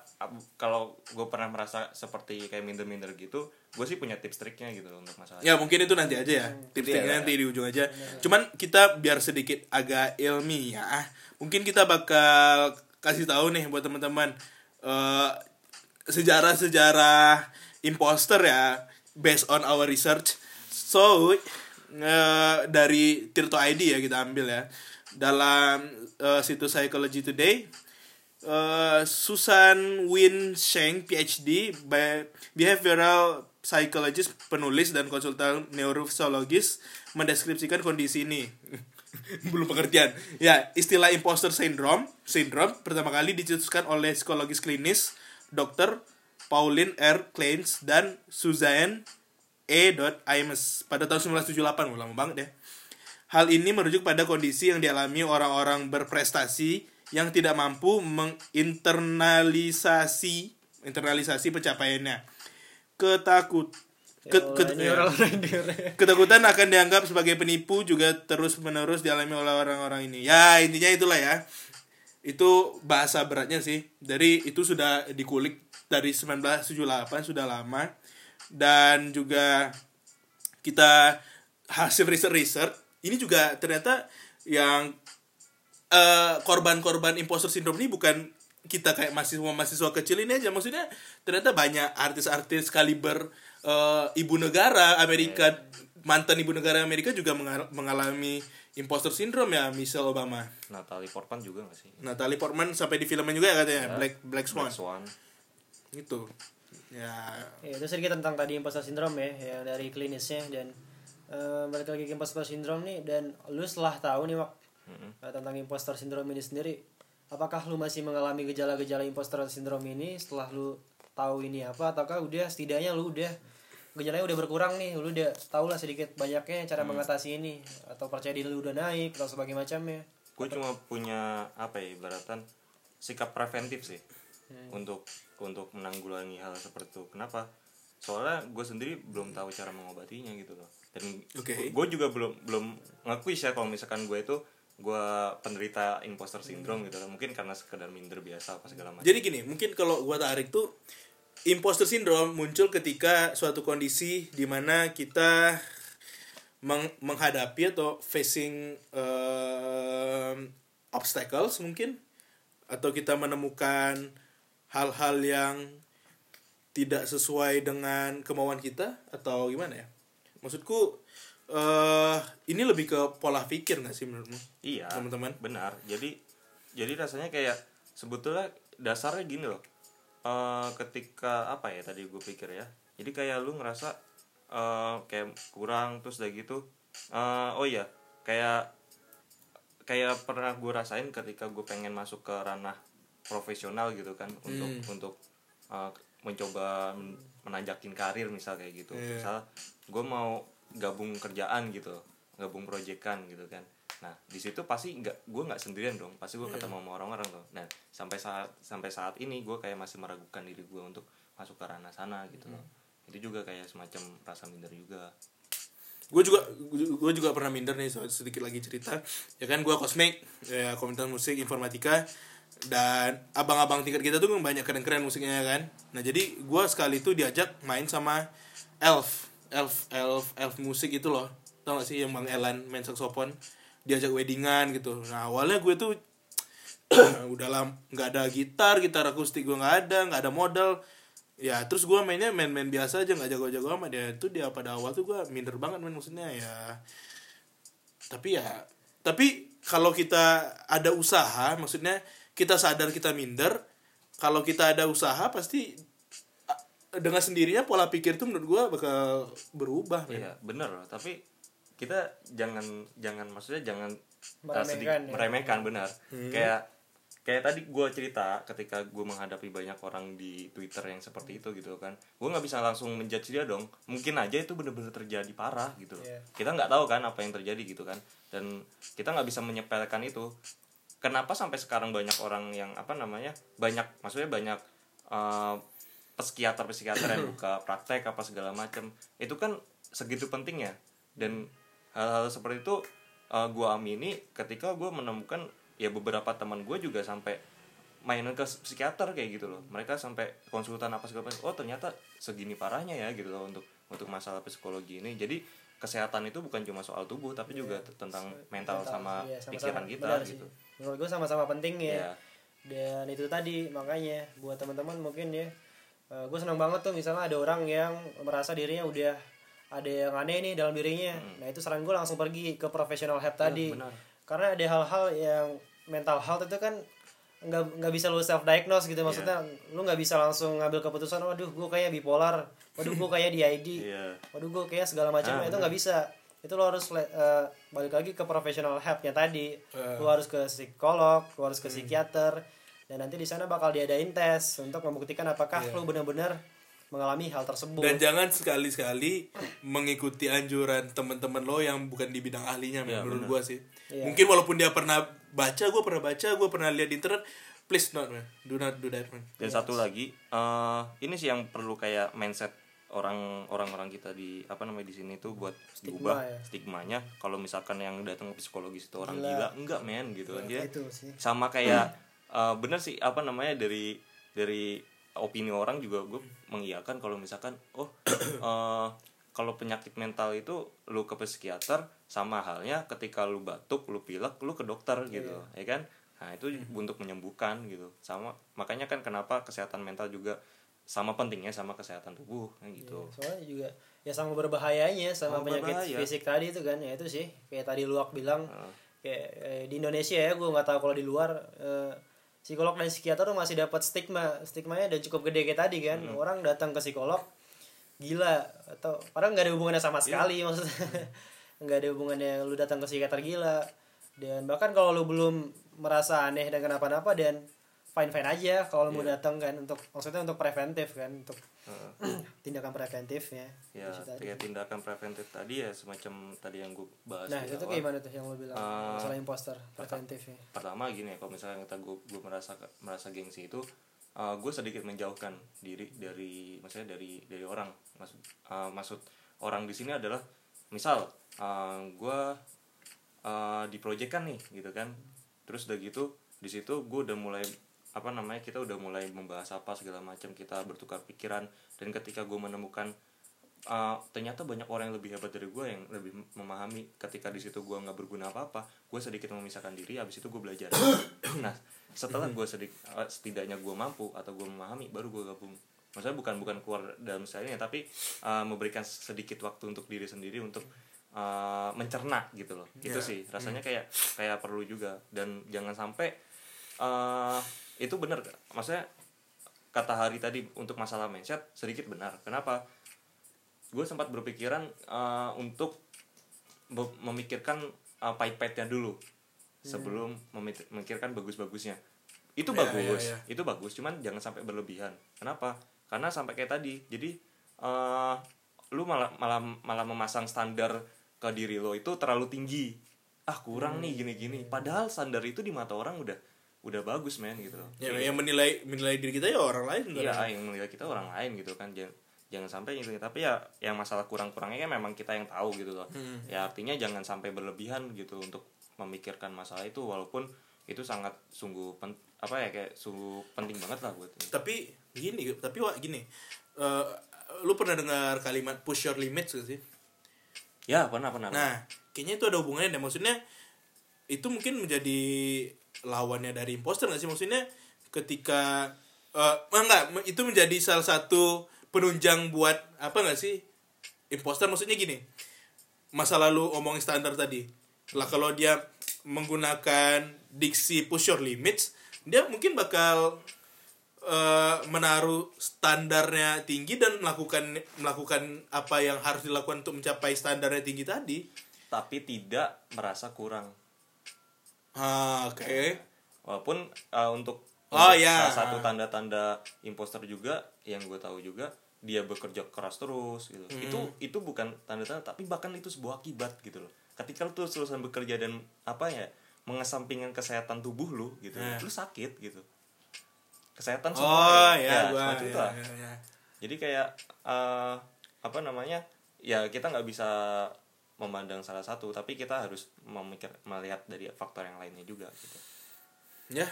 kalau gue pernah merasa seperti kayak minder-minder gitu gue sih punya tips triknya gitu loh untuk masalah. Ya mungkin itu nanti aja ya. Tips Iya. tipsnya nanti di ujung aja. Cuman kita biar sedikit agak ilmiah mungkin kita bakal kasih tahu nih buat teman-teman eh, sejarah-sejarah imposter ya based on our research. So eh, dari Tirto ID ya kita ambil ya. Dalam eh, situs Psychology Today eh, Susan Win Sheng PhD behavioral psychologist penulis dan konsultan neurofisiologis mendeskripsikan kondisi ini belum pengertian ya istilah imposter syndrome syndrome pertama kali dicetuskan oleh psikologis klinis Dr. Pauline R. Kleins dan Suzanne E. Imes pada tahun 1978 Wah, lama banget ya Hal ini merujuk pada kondisi yang dialami orang-orang berprestasi yang tidak mampu menginternalisasi internalisasi pencapaiannya. Ketakut Ya ke- Allah, ke- ini ya. orang reindeer. Ketakutan akan dianggap sebagai penipu juga terus-menerus dialami oleh orang-orang ini. Ya, intinya itulah ya. Itu bahasa beratnya sih. Dari itu sudah dikulik dari 1978 sudah lama dan juga kita hasil research-research ini juga ternyata yang eh, korban-korban imposter syndrome ini bukan kita kayak mahasiswa-mahasiswa kecil ini aja. Maksudnya ternyata banyak artis-artis kaliber eh, ibu negara Amerika mantan ibu negara Amerika juga mengal- mengalami imposter syndrome ya Michelle Obama. Natalie Portman juga gak sih? Natalie Portman sampai di filmnya juga ya katanya Black Black Swan. Black Swan. Gitu. Ya. Ya, itu sedikit tentang tadi imposter syndrome ya, yang dari klinisnya dan eh, balik lagi ke imposter syndrome nih dan lu setelah tahu nih Eh, tentang imposter syndrome ini sendiri, apakah lu masih mengalami gejala-gejala imposter syndrome ini setelah lu tahu ini apa ataukah udah setidaknya lu udah gejalanya udah berkurang nih, lu udah tau lah sedikit banyaknya cara mengatasi ini atau percaya diri lu udah naik atau sebagainya macamnya. gue cuma punya apa ya ibaratan sikap preventif sih untuk untuk menanggulangi hal seperti itu. Kenapa? Soalnya gue sendiri belum tahu cara mengobatinya gitu loh. Dan Oke. gue juga belum belum ngakui ya kalau misalkan gue itu gue penderita imposter syndrome gitu mungkin karena sekedar minder biasa apa segala macam Jadi gini, mungkin kalau gua tarik tuh imposter syndrome muncul ketika suatu kondisi di mana kita meng- menghadapi atau facing um, obstacles mungkin atau kita menemukan hal-hal yang tidak sesuai dengan kemauan kita atau gimana ya? Maksudku eh ini lebih ke pola pikir nggak sih menurutmu? Iya, Teman-teman. Benar. Jadi jadi rasanya kayak sebetulnya dasarnya gini loh. Eh ketika apa ya tadi gue pikir ya. Jadi kayak lu ngerasa eh kayak kurang terus udah gitu. eh oh iya, kayak kayak pernah gue rasain ketika gue pengen masuk ke ranah profesional gitu kan untuk untuk eh, mencoba men- menanjakin karir misal kayak gitu. Iya. Misal gue mau gabung kerjaan gitu, gabung proyekan gitu kan. Nah di situ pasti nggak gue nggak sendirian dong, pasti gue ketemu sama orang-orang tuh. Nah sampai saat sampai saat ini gue kayak masih meragukan diri gue untuk masuk ke ranah sana gitu loh. Itu juga kayak semacam rasa minder juga. gue juga gue juga pernah minder nih sedikit lagi cerita ya kan gue kosmik ya komunitas musik informatika dan abang-abang tingkat kita tuh banyak keren-keren musiknya ya kan nah jadi gue sekali itu diajak main sama elf elf elf elf musik itu loh. Tau gak sih yang bang Elan main saxophone? Diajak weddingan gitu. Nah awalnya gue tuh udah lama nggak ada gitar gitar akustik gue nggak ada nggak ada modal. Ya terus gue mainnya main-main biasa aja nggak jago-jago amat. Ya itu dia pada awal tuh gue minder banget main maksudnya ya. Tapi ya tapi kalau kita ada usaha maksudnya kita sadar kita minder kalau kita ada usaha pasti dengan sendirinya pola pikir tuh menurut gue bakal berubah men. Iya bener loh, tapi kita jangan jangan maksudnya jangan uh, sedikit- Meremehkan, ya. meremehkan benar. Kayak kayak tadi gue cerita ketika gue menghadapi banyak orang di Twitter yang seperti itu gitu kan, gue nggak bisa langsung menjudge dia dong. Mungkin aja itu bener-bener terjadi parah gitu. Iya. Kita nggak tahu kan apa yang terjadi gitu kan, dan kita nggak bisa menyepelekan itu. Kenapa sampai sekarang banyak orang yang apa namanya banyak maksudnya banyak uh, psikiater psikiater yang buka praktek apa segala macam itu kan segitu pentingnya. Dan hal-hal seperti itu uh, gue amini ketika gue menemukan ya beberapa teman gue juga sampai mainan ke psikiater kayak gitu loh. Mereka sampai konsultan apa segala macam oh ternyata segini parahnya ya gitu loh untuk untuk masalah psikologi ini. Jadi kesehatan itu bukan cuma soal tubuh tapi juga t- tentang mental, sama iya, sama-sama. pikiran kita Benar sih. gitu. Menurut gue sama-sama penting ya. Iya. dan itu tadi makanya buat teman-teman mungkin ya gue senang banget tuh misalnya ada orang yang merasa dirinya udah ada yang aneh nih dalam dirinya. Nah itu saran gue langsung pergi ke professional help tadi. benar. karena ada hal-hal yang mental health itu kan nggak nggak bisa lu self diagnose gitu. Maksudnya lu nggak bisa langsung ngambil keputusan waduh gue kayak bipolar waduh gue kayak DID Iya. waduh gue kayak segala macam. Ah, itu nggak bisa. Itu lo harus eh, balik lagi ke professional helpnya tadi. Lo harus ke psikolog lo harus ke psikiater dan nanti di sana bakal diadain tes untuk membuktikan apakah lo benar-benar mengalami hal tersebut dan jangan sekali-sekali mengikuti anjuran teman-teman lo yang bukan di bidang ahlinya Iya, menurut gue sih Iya. mungkin walaupun dia pernah baca gue pernah baca gue pernah lihat di internet please not man do not do that man Dan satu lagi, eh ini sih yang perlu kayak mindset orang orang-orang kita di apa namanya di sini tuh buat Stigma diubah ya. stigmanya. Kalau misalkan yang datang ke psikologis itu orang Gila. gila, enggak men gitu kan dia. itu sih Sama kayak eh, bener sih apa namanya dari dari opini orang juga gue mengiyakan kalau misalkan oh eh, kalau penyakit mental itu lu ke psikiater sama halnya ketika lu batuk, lu pilek, lu ke dokter gitu, ya kan? Nah, itu untuk menyembuhkan gitu. Sama makanya kan kenapa kesehatan mental juga sama pentingnya sama kesehatan tubuh kan gitu. soalnya juga ya sama berbahayanya sama, Sama penyakit berbahaya. fisik tadi itu kan ya itu sih kayak tadi luak bilang kayak eh, di Indonesia ya gue nggak tahu kalau di luar eh, psikolog dan psikiater tuh masih dapat stigma. Stigmanya udah cukup gede kayak tadi kan? Orang datang ke psikolog gila. Atau padahal nggak ada hubungannya sama sekali maksudnya. Nggak ada hubungannya lu datang ke psikiater gila. Dan bahkan kalau lu belum merasa aneh dan kenapa-napa dan fine fine aja kalau mau datang kan? Untuk maksudnya untuk preventif kan? Untuk tindakan preventifnya ya kayak tindakan preventif tadi ya semacam tadi yang gue bahas nah itu awal. gimana tuh yang lo bilang? Eh, masalah imposter preventifnya pertama gini ya kalau misalnya kita gue gue merasa merasa gengsi itu uh, gue sedikit menjauhkan diri dari maksudnya dari dari orang. Maksud uh, maksud orang di sini adalah misal uh, gue uh, kan nih gitu kan. Terus udah gitu di situ gue udah mulai apa namanya kita udah mulai membahas apa segala macam kita bertukar pikiran. Dan ketika gue menemukan uh, ternyata banyak orang yang lebih hebat dari gue yang lebih memahami ketika di situ gue nggak berguna apa apa gue sedikit memisahkan diri habis itu gue belajar. Nah setelah gue sedik uh, setidaknya gue mampu atau gue memahami baru gue gabung. Maksudnya bukan bukan keluar dalam stylenya tapi uh, memberikan sedikit waktu untuk diri sendiri untuk uh, mencerna gitu loh. Itu Ya. sih rasanya kayak kayak perlu juga. Dan jangan sampai uh, itu benar maksudnya kata hari tadi untuk masalah mindset sedikit benar. Kenapa? Gue sempat berpikiran uh, untuk be- memikirkan uh, pahit-pahitnya dulu. Sebelum memik- memikirkan bagus-bagusnya. Itu Ya, bagus. ya, ya. itu bagus. Cuman jangan sampai berlebihan. Kenapa? Karena sampai kayak tadi. Jadi uh, lu malah malah malah memasang standar ke diri lo itu terlalu tinggi. Ah kurang nih gini-gini. Padahal standar itu di mata orang udah udah bagus men gitu loh Ya, yang menilai menilai diri kita ya orang lain Iya, sebenarnya. yang menilai kita orang lain gitu kan. Jangan, jangan sampai gitu. Tapi ya yang masalah kurang-kurangnya kan memang kita yang tahu gitu loh. Hmm. Ya artinya jangan sampai berlebihan gitu untuk memikirkan masalah itu walaupun itu sangat sungguh pen, apa ya kayak sungguh penting banget lah buat ini. Tapi gini, tapi wah gini. Eh, lu pernah dengar kalimat push your limits gak sih? Ya, pernah pernah. pernah. Nah, kayaknya itu ada hubungannya deh. Maksudnya itu mungkin menjadi lawannya dari imposter gak sih? Maksudnya ketika eh enggak, itu menjadi salah satu penunjang buat apa gak sih? Imposter maksudnya gini. Masa lalu omongin standar tadi. Lah kalau dia menggunakan diksi push your limits, dia mungkin bakal eh, menaruh standarnya tinggi dan melakukan melakukan apa yang harus dilakukan untuk mencapai standarnya tinggi tadi. Tapi tidak merasa kurang. Ah, oke. Walaupun uh, untuk Oh, untuk ya. salah satu tanda-tanda imposter juga yang gue tahu juga dia bekerja keras terus gitu. Hmm. Itu itu bukan tanda-tanda tapi bahkan itu sebuah akibat gitu loh. Ketika lu terus terusan bekerja dan apa ya mengesampingkan kesehatan tubuh lu gitu, Ya. lu sakit gitu. Kesehatan Oh, semua ya, gua. semacam itu ya, lah. ya, ya. Jadi kayak eh, apa namanya? Ya kita nggak bisa memandang salah satu, tapi kita harus memikir melihat dari faktor yang lainnya juga gitu. Ya,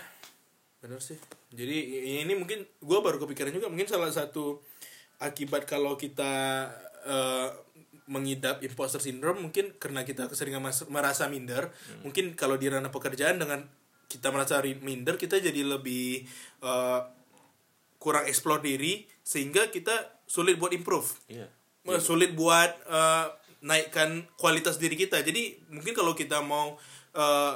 benar sih. Jadi ini mungkin gue baru kepikiran juga mungkin salah satu akibat kalau kita eh, mengidap imposter syndrome mungkin karena kita keseringan merasa minder. Mungkin kalau di ranah pekerjaan dengan kita merasa minder kita jadi lebih eh, kurang explore diri sehingga kita sulit buat improve. Well, sulit buat eh, naikkan kualitas diri kita. Jadi mungkin kalau kita mau eh,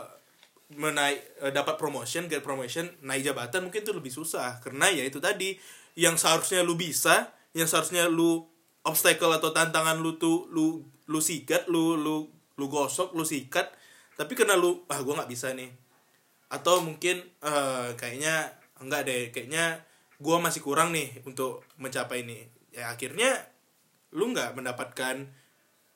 menaik eh, dapat promotion, get promotion, naik jabatan mungkin itu lebih susah karena ya itu tadi yang seharusnya lu bisa, yang seharusnya lu obstacle atau tantangan lu tuh lu lu sikat, lu lu lu gosok, lu sikat, tapi karena lu ah gua nggak bisa nih. Atau mungkin eh, kayaknya enggak deh, kayaknya gua masih kurang nih untuk mencapai ini. Ya akhirnya lu nggak mendapatkan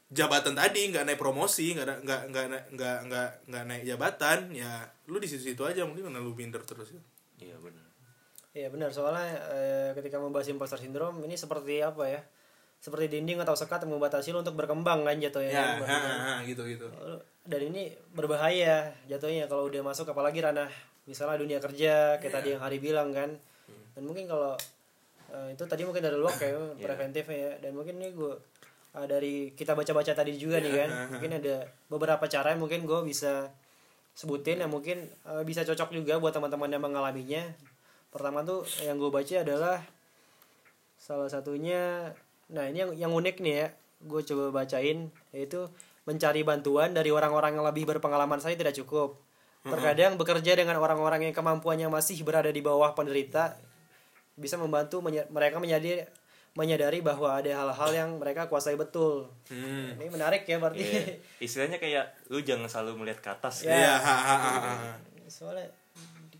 jabatan tadi nggak naik promosi nggak ada- nggak nggak nggak nggak nggak naik jabatan ya lu di situ-situ aja mungkin karena lu minder terus ya. Iya benar. Iya benar soalnya eh, ketika membahas imposter syndrome ini seperti apa ya? Seperti dinding atau sekat yang membatasi lo untuk berkembang kan jatuhnya. ya kan? ha, ha, gitu gitu Dan ini berbahaya jatuhnya kalau udah masuk apalagi ranah misalnya dunia kerja kayak tadi yang Hari bilang kan. Dan mungkin kalau eh, itu tadi mungkin dari luar kayak preventifnya ya dan mungkin ini gue eh, dari kita baca-baca tadi juga nih kan. Mungkin ada beberapa cara yang mungkin gue bisa sebutin yang mungkin eh, bisa cocok juga buat teman-teman yang mengalaminya. Pertama tuh yang gue baca adalah salah satunya nah ini yang yang unik nih ya gue coba bacain yaitu mencari bantuan dari orang-orang yang lebih berpengalaman saya tidak cukup. Terkadang bekerja dengan orang-orang yang kemampuannya masih berada di bawah penderita bisa membantu menye- mereka menjadi menyadari bahwa ada hal-hal yang mereka kuasai betul hmm. ini menarik ya berarti Iya. Istilahnya kayak lu jangan selalu melihat ke atas. Ya. ya ha, ha, ha, ha. soalnya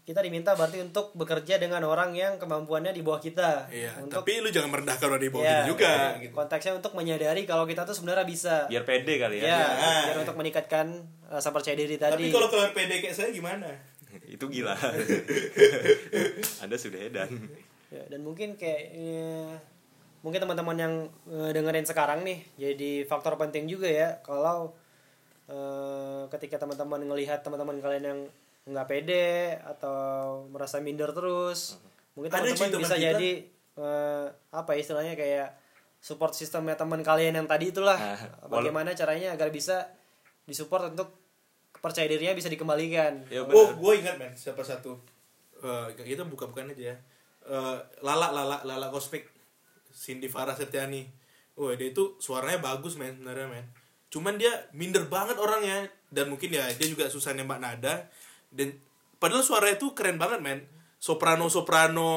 kita diminta berarti untuk bekerja dengan orang yang kemampuannya di bawah kita Iya, untuk tapi lu jangan merendahkan orang di bawah ya, kita juga gitu. konteksnya untuk menyadari kalau kita tuh sebenarnya bisa biar pede kali ya, ya, biar untuk meningkatkan rasa percaya diri tadi Tapi kalau keluar PD kayak saya gimana? itu gila anda sudah edan Ya, dan mungkin kayak eh, mungkin teman-teman yang eh, dengerin sekarang nih jadi faktor penting juga ya kalau eh, ketika teman-teman ngelihat teman-teman kalian yang nggak pede atau merasa minder terus mungkin Ada teman-teman bisa kita. jadi eh, apa ya istilahnya kayak support sistemnya teman kalian yang tadi itulah Nah, bagaimana caranya agar bisa disupport untuk percaya dirinya bisa dikembalikan ya Oh, benar gue ingat men, siapa satu. Eh kita buka-bukan aja ya. Eh, Lala Lala Lala Kosmik Cindy Farah Setiani. Oh, dia itu suaranya bagus men sebenarnya men. Cuman dia minder banget orangnya. Dan mungkin ya dia juga susah nembak nada. Dan padahal suaranya itu keren banget men. Soprano soprano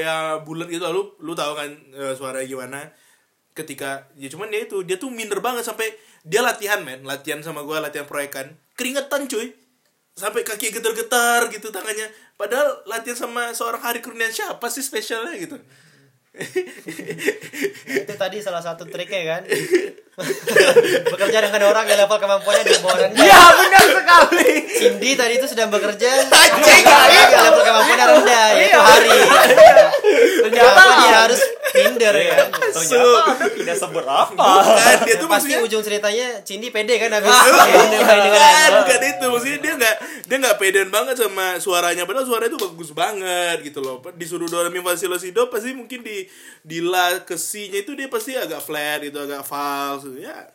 ya bulat gitu. Lu lu tahu kan eh, suaranya gimana? Ketika ya cuman dia itu dia tuh minder banget sampai dia latihan men. Latihan sama gua latihan proyekan. Keringetan cuy. Sampai kaki getar-getar gitu tangannya. Padahal latihan sama seorang Hari Kurnian siapa sih spesialnya gitu itu tadi salah satu triknya kan? Bekerja dengan orang yang level kemampuannya di bawah rendah. Ya benar sekali. Cindy tadi itu sedang bekerja dengan level kemampuannya rendah yaitu Hari. ternyata dia harus minder. Kan ternyata tidak seberapa. Kan dia tuh pasti maksudnya ujung ceritanya Cindy pede kan habis bukan, minder dengan bukan, bukan itu. Maksudnya dia nggak dia nggak pedean banget sama suaranya. Padahal suaranya itu bagus banget gitu loh. Disuruh do re mi fa si do pasti mungkin di di la ke itu dia pasti agak flat gitu agak false ya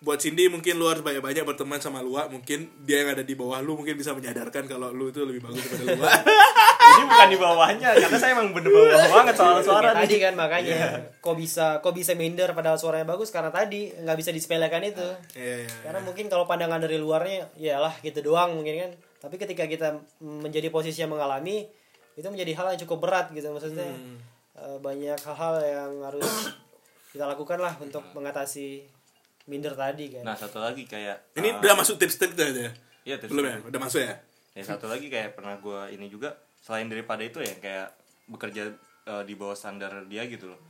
buat Cindy mungkin lu harus banyak-banyak berteman sama Lua. Mungkin dia yang ada di bawah lu mungkin bisa menyadarkan kalau lu itu lebih bagus daripada Lua ini bukan di bawahnya karena saya emang bener bawah banget soal suara tadi nih kan makanya kok bisa kok bisa minder padahal suaranya bagus karena tadi nggak bisa disepelekan itu Iya, iya. karena mungkin kalau pandangan dari luarnya ya lah gitu doang mungkin kan tapi ketika kita menjadi posisi yang mengalami itu menjadi hal yang cukup berat gitu maksudnya Hmm. eh, banyak hal-hal yang harus kita lakukan lah untuk mengatasi minder tadi kan nah satu lagi kayak Ini uh, udah masuk tips-tips aja. iya tips Belum ya? Udah masuk ya? ya satu lagi kayak pernah gue ini juga selain daripada itu ya kayak bekerja uh, di bawah standar dia gitu loh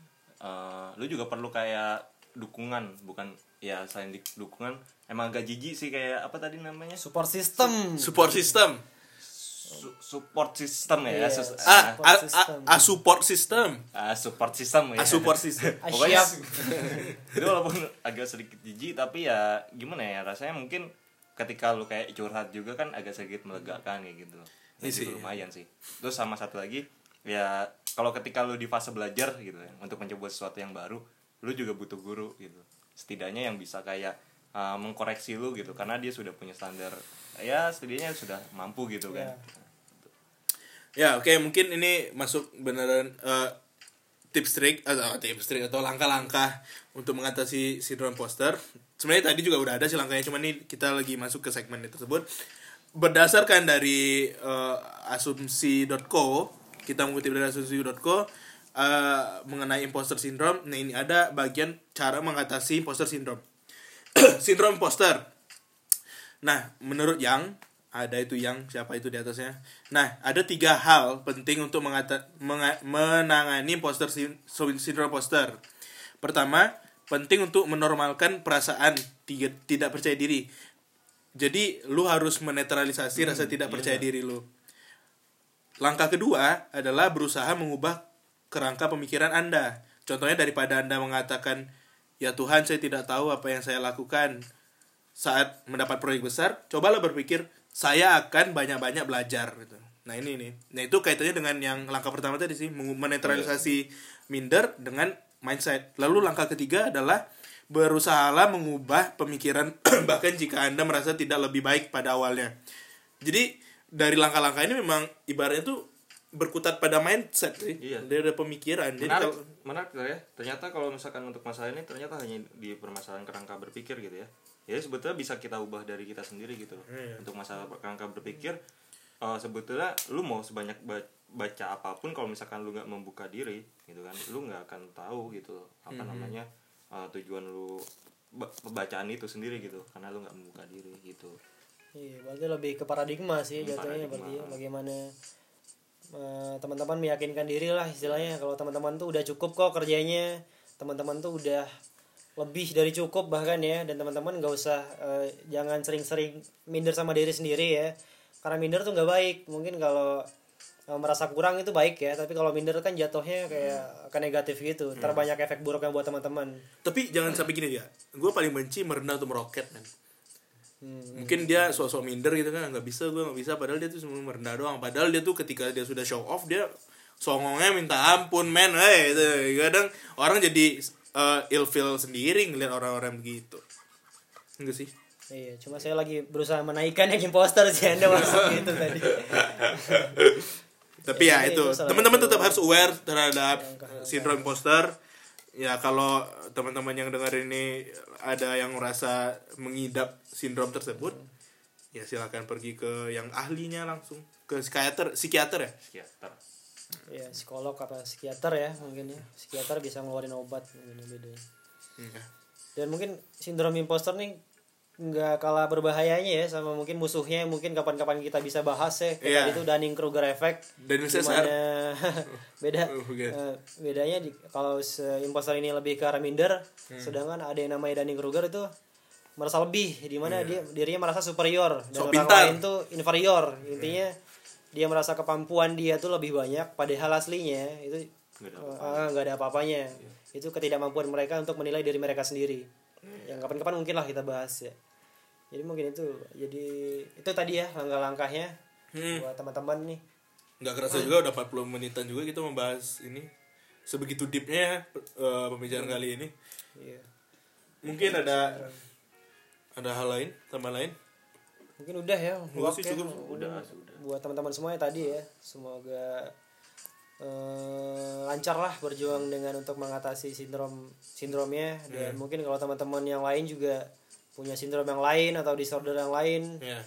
Uh, lu juga perlu kayak dukungan bukan ya selain di- dukungan emang agak jijik sih kayak apa tadi namanya support system Support system. Su- support system ya Iya. sus- Ah, Support a, a, system. a support system. ah, support system ya A support system. Pokoknya itu walaupun agak sedikit jijik tapi ya gimana ya rasanya mungkin ketika lu kayak curhat juga kan agak sedikit melegakan kayak gitu Iya Itu sih. lumayan sih terus sama satu lagi ya kalau ketika lu di fase belajar gitu ya untuk mencoba sesuatu yang baru lu juga butuh guru gitu setidaknya yang bisa kayak uh, mengkoreksi lu gitu karena dia sudah punya standar ya setidaknya sudah mampu gitu kan Ya. Ya, oke, mungkin ini masuk beneran eh, tips trik atau tips trik atau langkah-langkah untuk mengatasi sindrom imposter. Sebenarnya tadi juga udah ada sih langkahnya, cuman ini kita lagi masuk ke segmen tersebut. Berdasarkan dari eh, asumsi.co, kita mengutip dari asumsi.co eh, mengenai imposter syndrome. Nah, ini ada bagian cara mengatasi imposter syndrome. sindrom imposter. Nah, menurut Yang ada itu yang siapa itu di atasnya. Nah, ada tiga hal penting untuk mengata, menga- menangani imposter sin- sindrom imposter. Pertama, penting untuk menormalkan perasaan tidak percaya diri. Jadi, lu harus menetralisasi rasa tidak percaya diri lu. Langkah kedua adalah berusaha mengubah kerangka pemikiran Anda. Contohnya daripada Anda mengatakan, "Ya Tuhan, saya tidak tahu apa yang saya lakukan." Saat mendapat proyek besar, cobalah berpikir, "Saya akan banyak-banyak belajar." gitu. Nah, ini nih. Nah, itu kaitannya dengan yang langkah pertama tadi sih, menetralisasi minder dengan mindset. Lalu langkah ketiga adalah berusahalah mengubah pemikiran bahkan jika Anda merasa tidak lebih baik pada awalnya. Jadi dari langkah-langkah ini memang ibaratnya tuh berkutat pada mindset sih. Iya. Dari ada pemikiran. Jadi menarik kalau- menarik ya ternyata kalau misalkan untuk masalah ini ternyata hanya di permasalahan kerangka berpikir gitu ya ya sebetulnya bisa kita ubah dari kita sendiri gitu loh Iya. untuk masalah kerangka berpikir eh, sebetulnya lu mau sebanyak ba- baca apa pun kalau misalkan lu nggak membuka diri gitu kan lu nggak akan tahu gitu loh, apa Mhm. namanya eh, tujuan lu ba- pembacaan itu sendiri gitu karena lu nggak membuka diri gitu. Iya, berarti lebih ke paradigma sih jatuhnya berarti ya. bagaimana eh, teman-teman meyakinkan diri lah istilahnya. Kalau teman-teman tuh udah cukup kok kerjanya teman-teman tuh udah lebih dari cukup bahkan ya dan teman-teman nggak usah eh, jangan sering-sering minder sama diri sendiri ya. Karena minder tuh nggak baik. Mungkin kalau merasa kurang itu baik ya tapi kalau minder kan jatuhnya kayak ke negatif gitu terbanyak efek buruknya buat teman-teman Tapi jangan sampai gini ya. Gue paling benci merendah atau meroket man. Hmm. Mungkin dia sosok minder gitu kan nggak bisa gue nggak bisa padahal dia tuh cuma merendah doang. Padahal dia tuh ketika dia sudah show off dia songongnya minta ampun men. Hey, itu kadang orang jadi uh, ilfeel sendiri ngeliat orang-orang begitu. Enggak sih? Iya, cuma saya lagi berusaha menaikkan yang imposter sih Anda masuk gitu tadi. Tapi Ya, ya, itu teman-teman tetap harus aware terhadap sindrom imposter. Ya kalau teman-teman yang dengar ini ada yang merasa mengidap sindrom tersebut, ya silakan pergi ke yang ahlinya langsung ke psikiater, psikiater ya. psikiater ya, psikolog apa psikiater ya mungkin ya. Psikiater bisa ngeluarin obat mungkin ya, beda. Iya. Dan mungkin sindrom imposter nih nggak kalah berbahayanya ya sama mungkin musuhnya mungkin kapan-kapan kita bisa bahas ya. Kayak Iya. itu Dunning Kruger effect. Dan beda. Eh, bedanya di, kalau se- imposter ini lebih ke arah minder Hmm. sedangkan ada yang namanya Dunning Kruger itu merasa lebih. Di mana dia dirinya merasa superior. Dan Iya. Sok orang pintar. lain tuh inferior. Intinya dia merasa kemampuan dia tuh lebih banyak padahal aslinya itu Nggak ada eh, nggak ada apa-apanya. Itu ketidakmampuan mereka untuk menilai diri mereka sendiri. Yang kapan-kapan mungkin lah kita bahas ya jadi mungkin itu jadi itu tadi ya langkah-langkahnya Hmm. buat teman-teman nih Nggak kerasa juga udah 40 menitan juga kita membahas ini. Sebegitu deepnya eh, pembicaraan kali ini. Iya. Mungkin ada ada hal lain, tambah lain. mungkin udah ya sih, cukup. udah sudah buat teman-teman semuanya tadi ya semoga eh, lancar lah berjuang dengan untuk mengatasi sindrom sindromnya dan mungkin kalau teman-teman yang lain juga punya sindrom yang lain atau disorder yang lain Ya.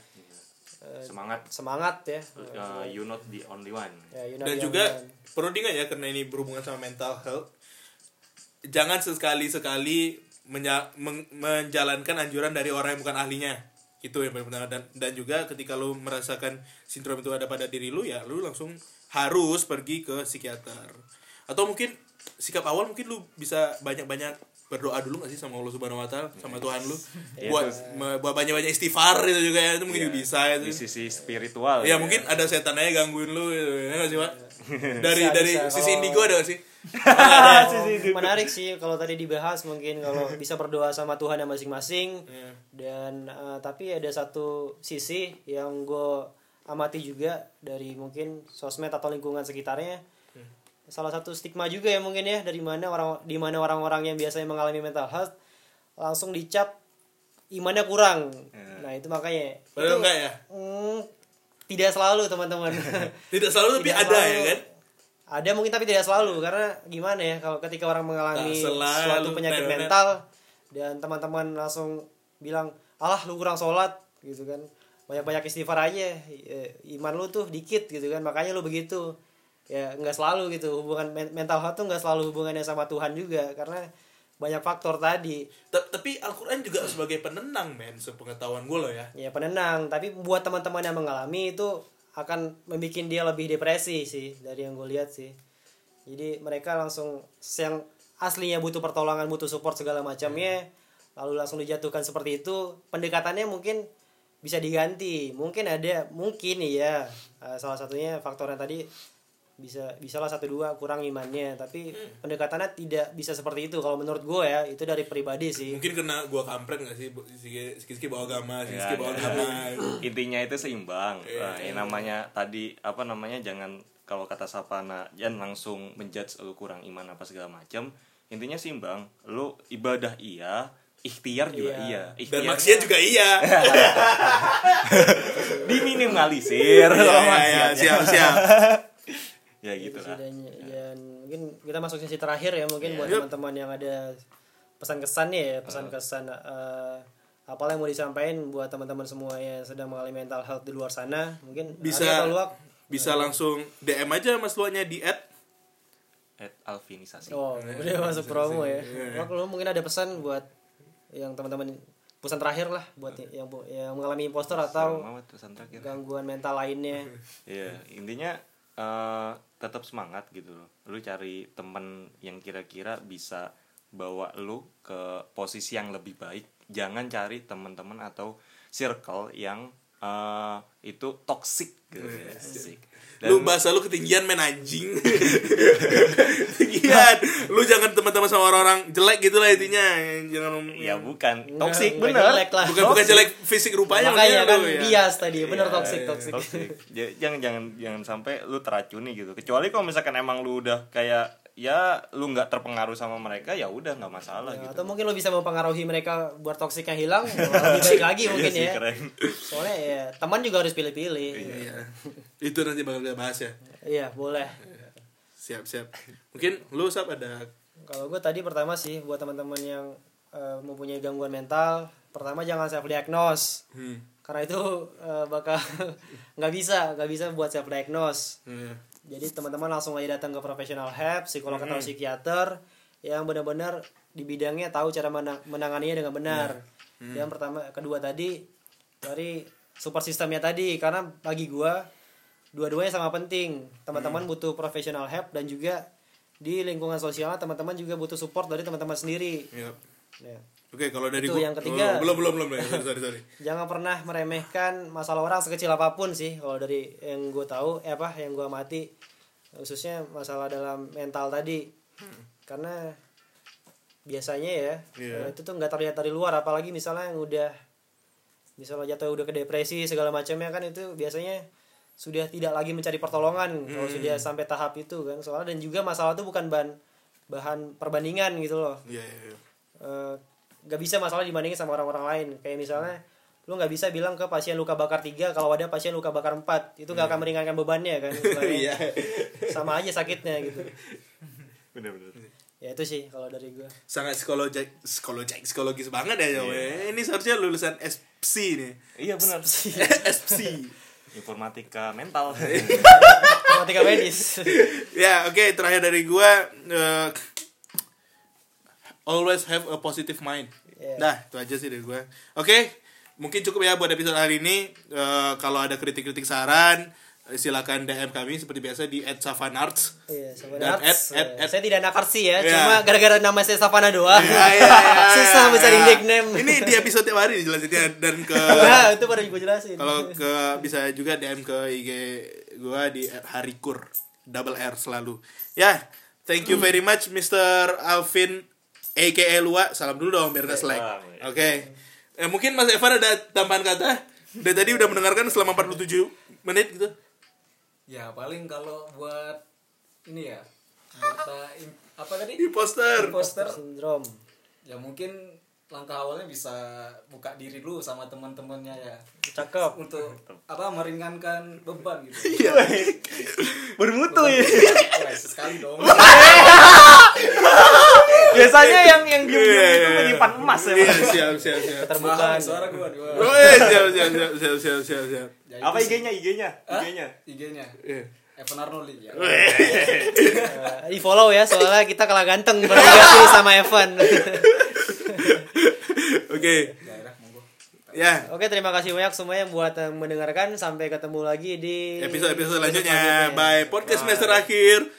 eh, semangat semangat ya uh, you not the only one ya you know Dan juga perlu diingat ya karena ini berhubungan sama mental health. Jangan sekali-sekali menya- men- menjalankan anjuran dari orang yang bukan ahlinya. Itu yang paling penting dan dan juga ketika lu merasakan sindrom itu ada pada diri lu ya lu langsung harus pergi ke psikiater. Atau mungkin sikap awal mungkin lu bisa banyak-banyak berdoa dulu gak sih sama Allah Subhanahu wa taala sama Tuhan lu buat me- buat banyak-banyak istighfar itu juga ya itu mungkin juga bisa itu. di sisi spiritual Ya mungkin ada setan aja gangguin lu gitu. Ya nggak sih, Pak? Dari Bisa, dari bisa. sisi Kalau- indigo ada gak sih? Oh, menarik sih kalau tadi dibahas mungkin kalau bisa berdoa sama Tuhan yang masing-masing Iya. dan eh, tapi ada satu sisi yang gue amati juga dari mungkin sosmed atau lingkungan sekitarnya salah satu stigma juga ya mungkin ya dari mana orang di mana orang-orang yang biasanya mengalami mental health langsung dicap imannya kurang. Nah itu makanya. Padahal itu, enggak ya? mm, tidak selalu teman-teman. Tidak selalu tapi Tidak ada selalu. ya kan? Ada mungkin tapi tidak selalu. Karena gimana ya kalau ketika orang mengalami suatu penyakit mental dan teman-teman langsung bilang alah lu kurang sholat gitu kan. Banyak-banyak istighfar aja Eh, iman lu tuh dikit gitu kan. Makanya lu begitu ya nggak selalu gitu. Hubungan men- mental health tuh nggak selalu hubungannya sama Tuhan juga karena banyak faktor tadi. Ta- Tapi Al-Quran juga sebagai penenang men Sepengetahuan gue loh ya. Ya penenang. Tapi buat teman-teman yang mengalami itu akan membuat dia lebih depresi sih dari yang gue lihat sih. Jadi mereka langsung yang aslinya butuh pertolongan butuh support segala macamnya lalu langsung dijatuhkan seperti itu. Pendekatannya mungkin bisa diganti. Mungkin ada mungkin ya salah satunya faktor yang tadi bisa bisalah satu dua kurang imannya. Tapi pendekatannya tidak bisa seperti itu. Kalau menurut gue ya itu dari pribadi sih. Mungkin kena gue kampret gak sih Sikit-sikit bawa agama Ya, Sikit-sikit bawa ya. agama. Intinya itu seimbang. Iya, nah, yang namanya tadi apa namanya jangan kalau kata Sapana jangan langsung menjudge lu kurang iman apa segala macam intinya seimbang. Lu ibadah iya ikhtiar juga Iya. iya. Dan ikhtiar maksiat juga iya. Diminimalisir. Iya, iya, iya, Siap siap ya gitu Gitu lah. dan, dan mungkin kita masuk sesi terakhir ya mungkin buat Yup. teman-teman yang ada pesan kesannya ya pesan kesan eh, apa yang mau disampaikan buat teman-teman semua yang sedang mengalami mental health di luar sana mungkin Bisa atau luak? Bisa langsung DM aja mas luaknya di at. At alfinisasi oh udah masuk promo ya. Luak, lu mungkin ada pesan buat yang teman-teman pesan terakhir lah buat yang yang mengalami impostor atau gangguan mental lainnya. Iya, intinya eh, tetap semangat gitu loh. Lu cari temen yang kira-kira bisa bawa lu ke posisi yang lebih baik. Jangan cari teman-teman atau circle yang eh, itu toxic gitu ya. Asik. lu bahasa lu ketinggian main anjing ketinggian lu jangan teman-teman sama orang-orang jelek gitu lah intinya jangan ya bukan Nggak- toxic nggak bener jelek lah. bukan bukan jelek fisik rupanya makanya kan lu, ya. bias tadi bener Iya, toxic iya, toxic toxic. Ja- jangan jangan jangan sampai lu teracuni gitu kecuali kalau misalkan emang lu udah kayak ya lu nggak terpengaruh sama mereka ya udah nggak masalah Ya, gitu. atau mungkin lo bisa mempengaruhi mereka buat toksiknya hilang lebih baik lagi mungkin Iya sih, ya. keren. soalnya ya teman juga harus pilih-pilih. Iya. itu nanti bakal kita bahas ya. Iya boleh. Siap siap. Mungkin lu sap ada? Kalau gue tadi pertama sih buat teman-teman yang eh, mempunyai gangguan mental pertama jangan self diagnose hmm. karena itu eh, bakal nggak bisa nggak bisa buat self diagnose Iya. Jadi teman-teman langsung aja datang ke profesional help psikolog atau psikiater yang benar-benar di bidangnya tahu cara menang- menanganinya dengan benar. Yang pertama kedua tadi dari support sistemnya tadi karena bagi gua dua-duanya sama penting. Teman-teman butuh profesional help dan juga di lingkungan sosial teman-teman juga butuh support dari teman-teman sendiri. Iya. Ya. Oke, kalau dari Itu gua yang ketiga. Oh, belum belum belum sorry sorry. sorry. jangan pernah meremehkan masalah orang sekecil apa pun sih kalau dari yang gue tahu eh apa yang gue amati khususnya masalah dalam mental tadi karena biasanya ya Iya. eh, itu tuh nggak terlihat dari luar apalagi misalnya yang udah misalnya jatuh udah ke depresi segala macamnya kan itu biasanya sudah tidak lagi mencari pertolongan kalau sudah sampai tahap itu kan soalnya dan juga masalah itu bukan bahan bahan perbandingan gitu loh Iya, iya, iya. Eh, nggak bisa masalah dibandingin sama orang-orang lain. Kayak misalnya lu nggak bisa bilang ke pasien luka bakar tiga kalau ada pasien luka bakar empat. Itu nggak akan meringankan bebannya kan. Iya. sama aja sakitnya gitu. Bener-bener ya itu sih kalau dari gue Sangat psikologi psikologi psikologis banget ya, Jawa. Ini seharusnya lulusan SPSI nih. iya benar SPSI. informatika mental. Matematika medis. Ya, oke, terakhir dari gua eh, always have a positive mind. Iya. Nah, itu aja sih dari gua. Oke, mungkin cukup ya buat episode hari ini. Eh, kalau ada kritik-kritik saran, eh, silakan DM kami seperti biasa di @savanarts. Iya, Dan at- at- at- saya tidak nakar sih ya, Iya. cuma gara-gara nama saya Savana doang. Ya, ya, ya, Susah ya, mencari ya. nickname. Ini di episode tiap hari dijelasinnya dan ke Nah, itu baru gue jelasin. kalau ke bisa juga DM ke IG gua di @harikur double R selalu. Ya, thank you very much Mr. Alvin aka Lua. Salam dulu dong biar gak selek. Salam, ya. Oke. Eh, mungkin Mas Evan ada tambahan kata? Dari tadi udah mendengarkan selama 47 menit gitu. Ya paling kalau buat ini ya kita im- apa tadi? Imposter. Poster. Sindrom. Ya mungkin langkah awalnya bisa buka diri dulu sama teman-temannya ya Cakep. untuk apa meringankan beban gitu. Iya. bermutu ya sekali dong. biasanya yang yang diem Iya, diem itu iya. menyimpan emas ya Iya, siap siap siap. Keterbukaan. Suara gua. Oh, iya, siap siap siap siap siap siap siap. Ya, apa. IG-nya IG-nya? IG-nya IG-nya. Iya. Evan Arnoldi ya. Eh, di follow ya soalnya kita kalah ganteng sih sama Evan. Oke. Monggo. Ya, Oke terima kasih banyak semua yang buat yang mendengarkan sampai ketemu lagi di episode-episode selanjutnya. Bye. Podcast semester akhir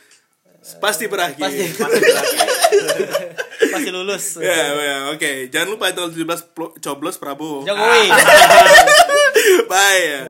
pasti berakhir. Pasti Pasti berakhir. pasti lulus. Ya, ya, oke. Jangan lupa tanggal 17 plo- coblos Prabowo. Jokowi. Bye.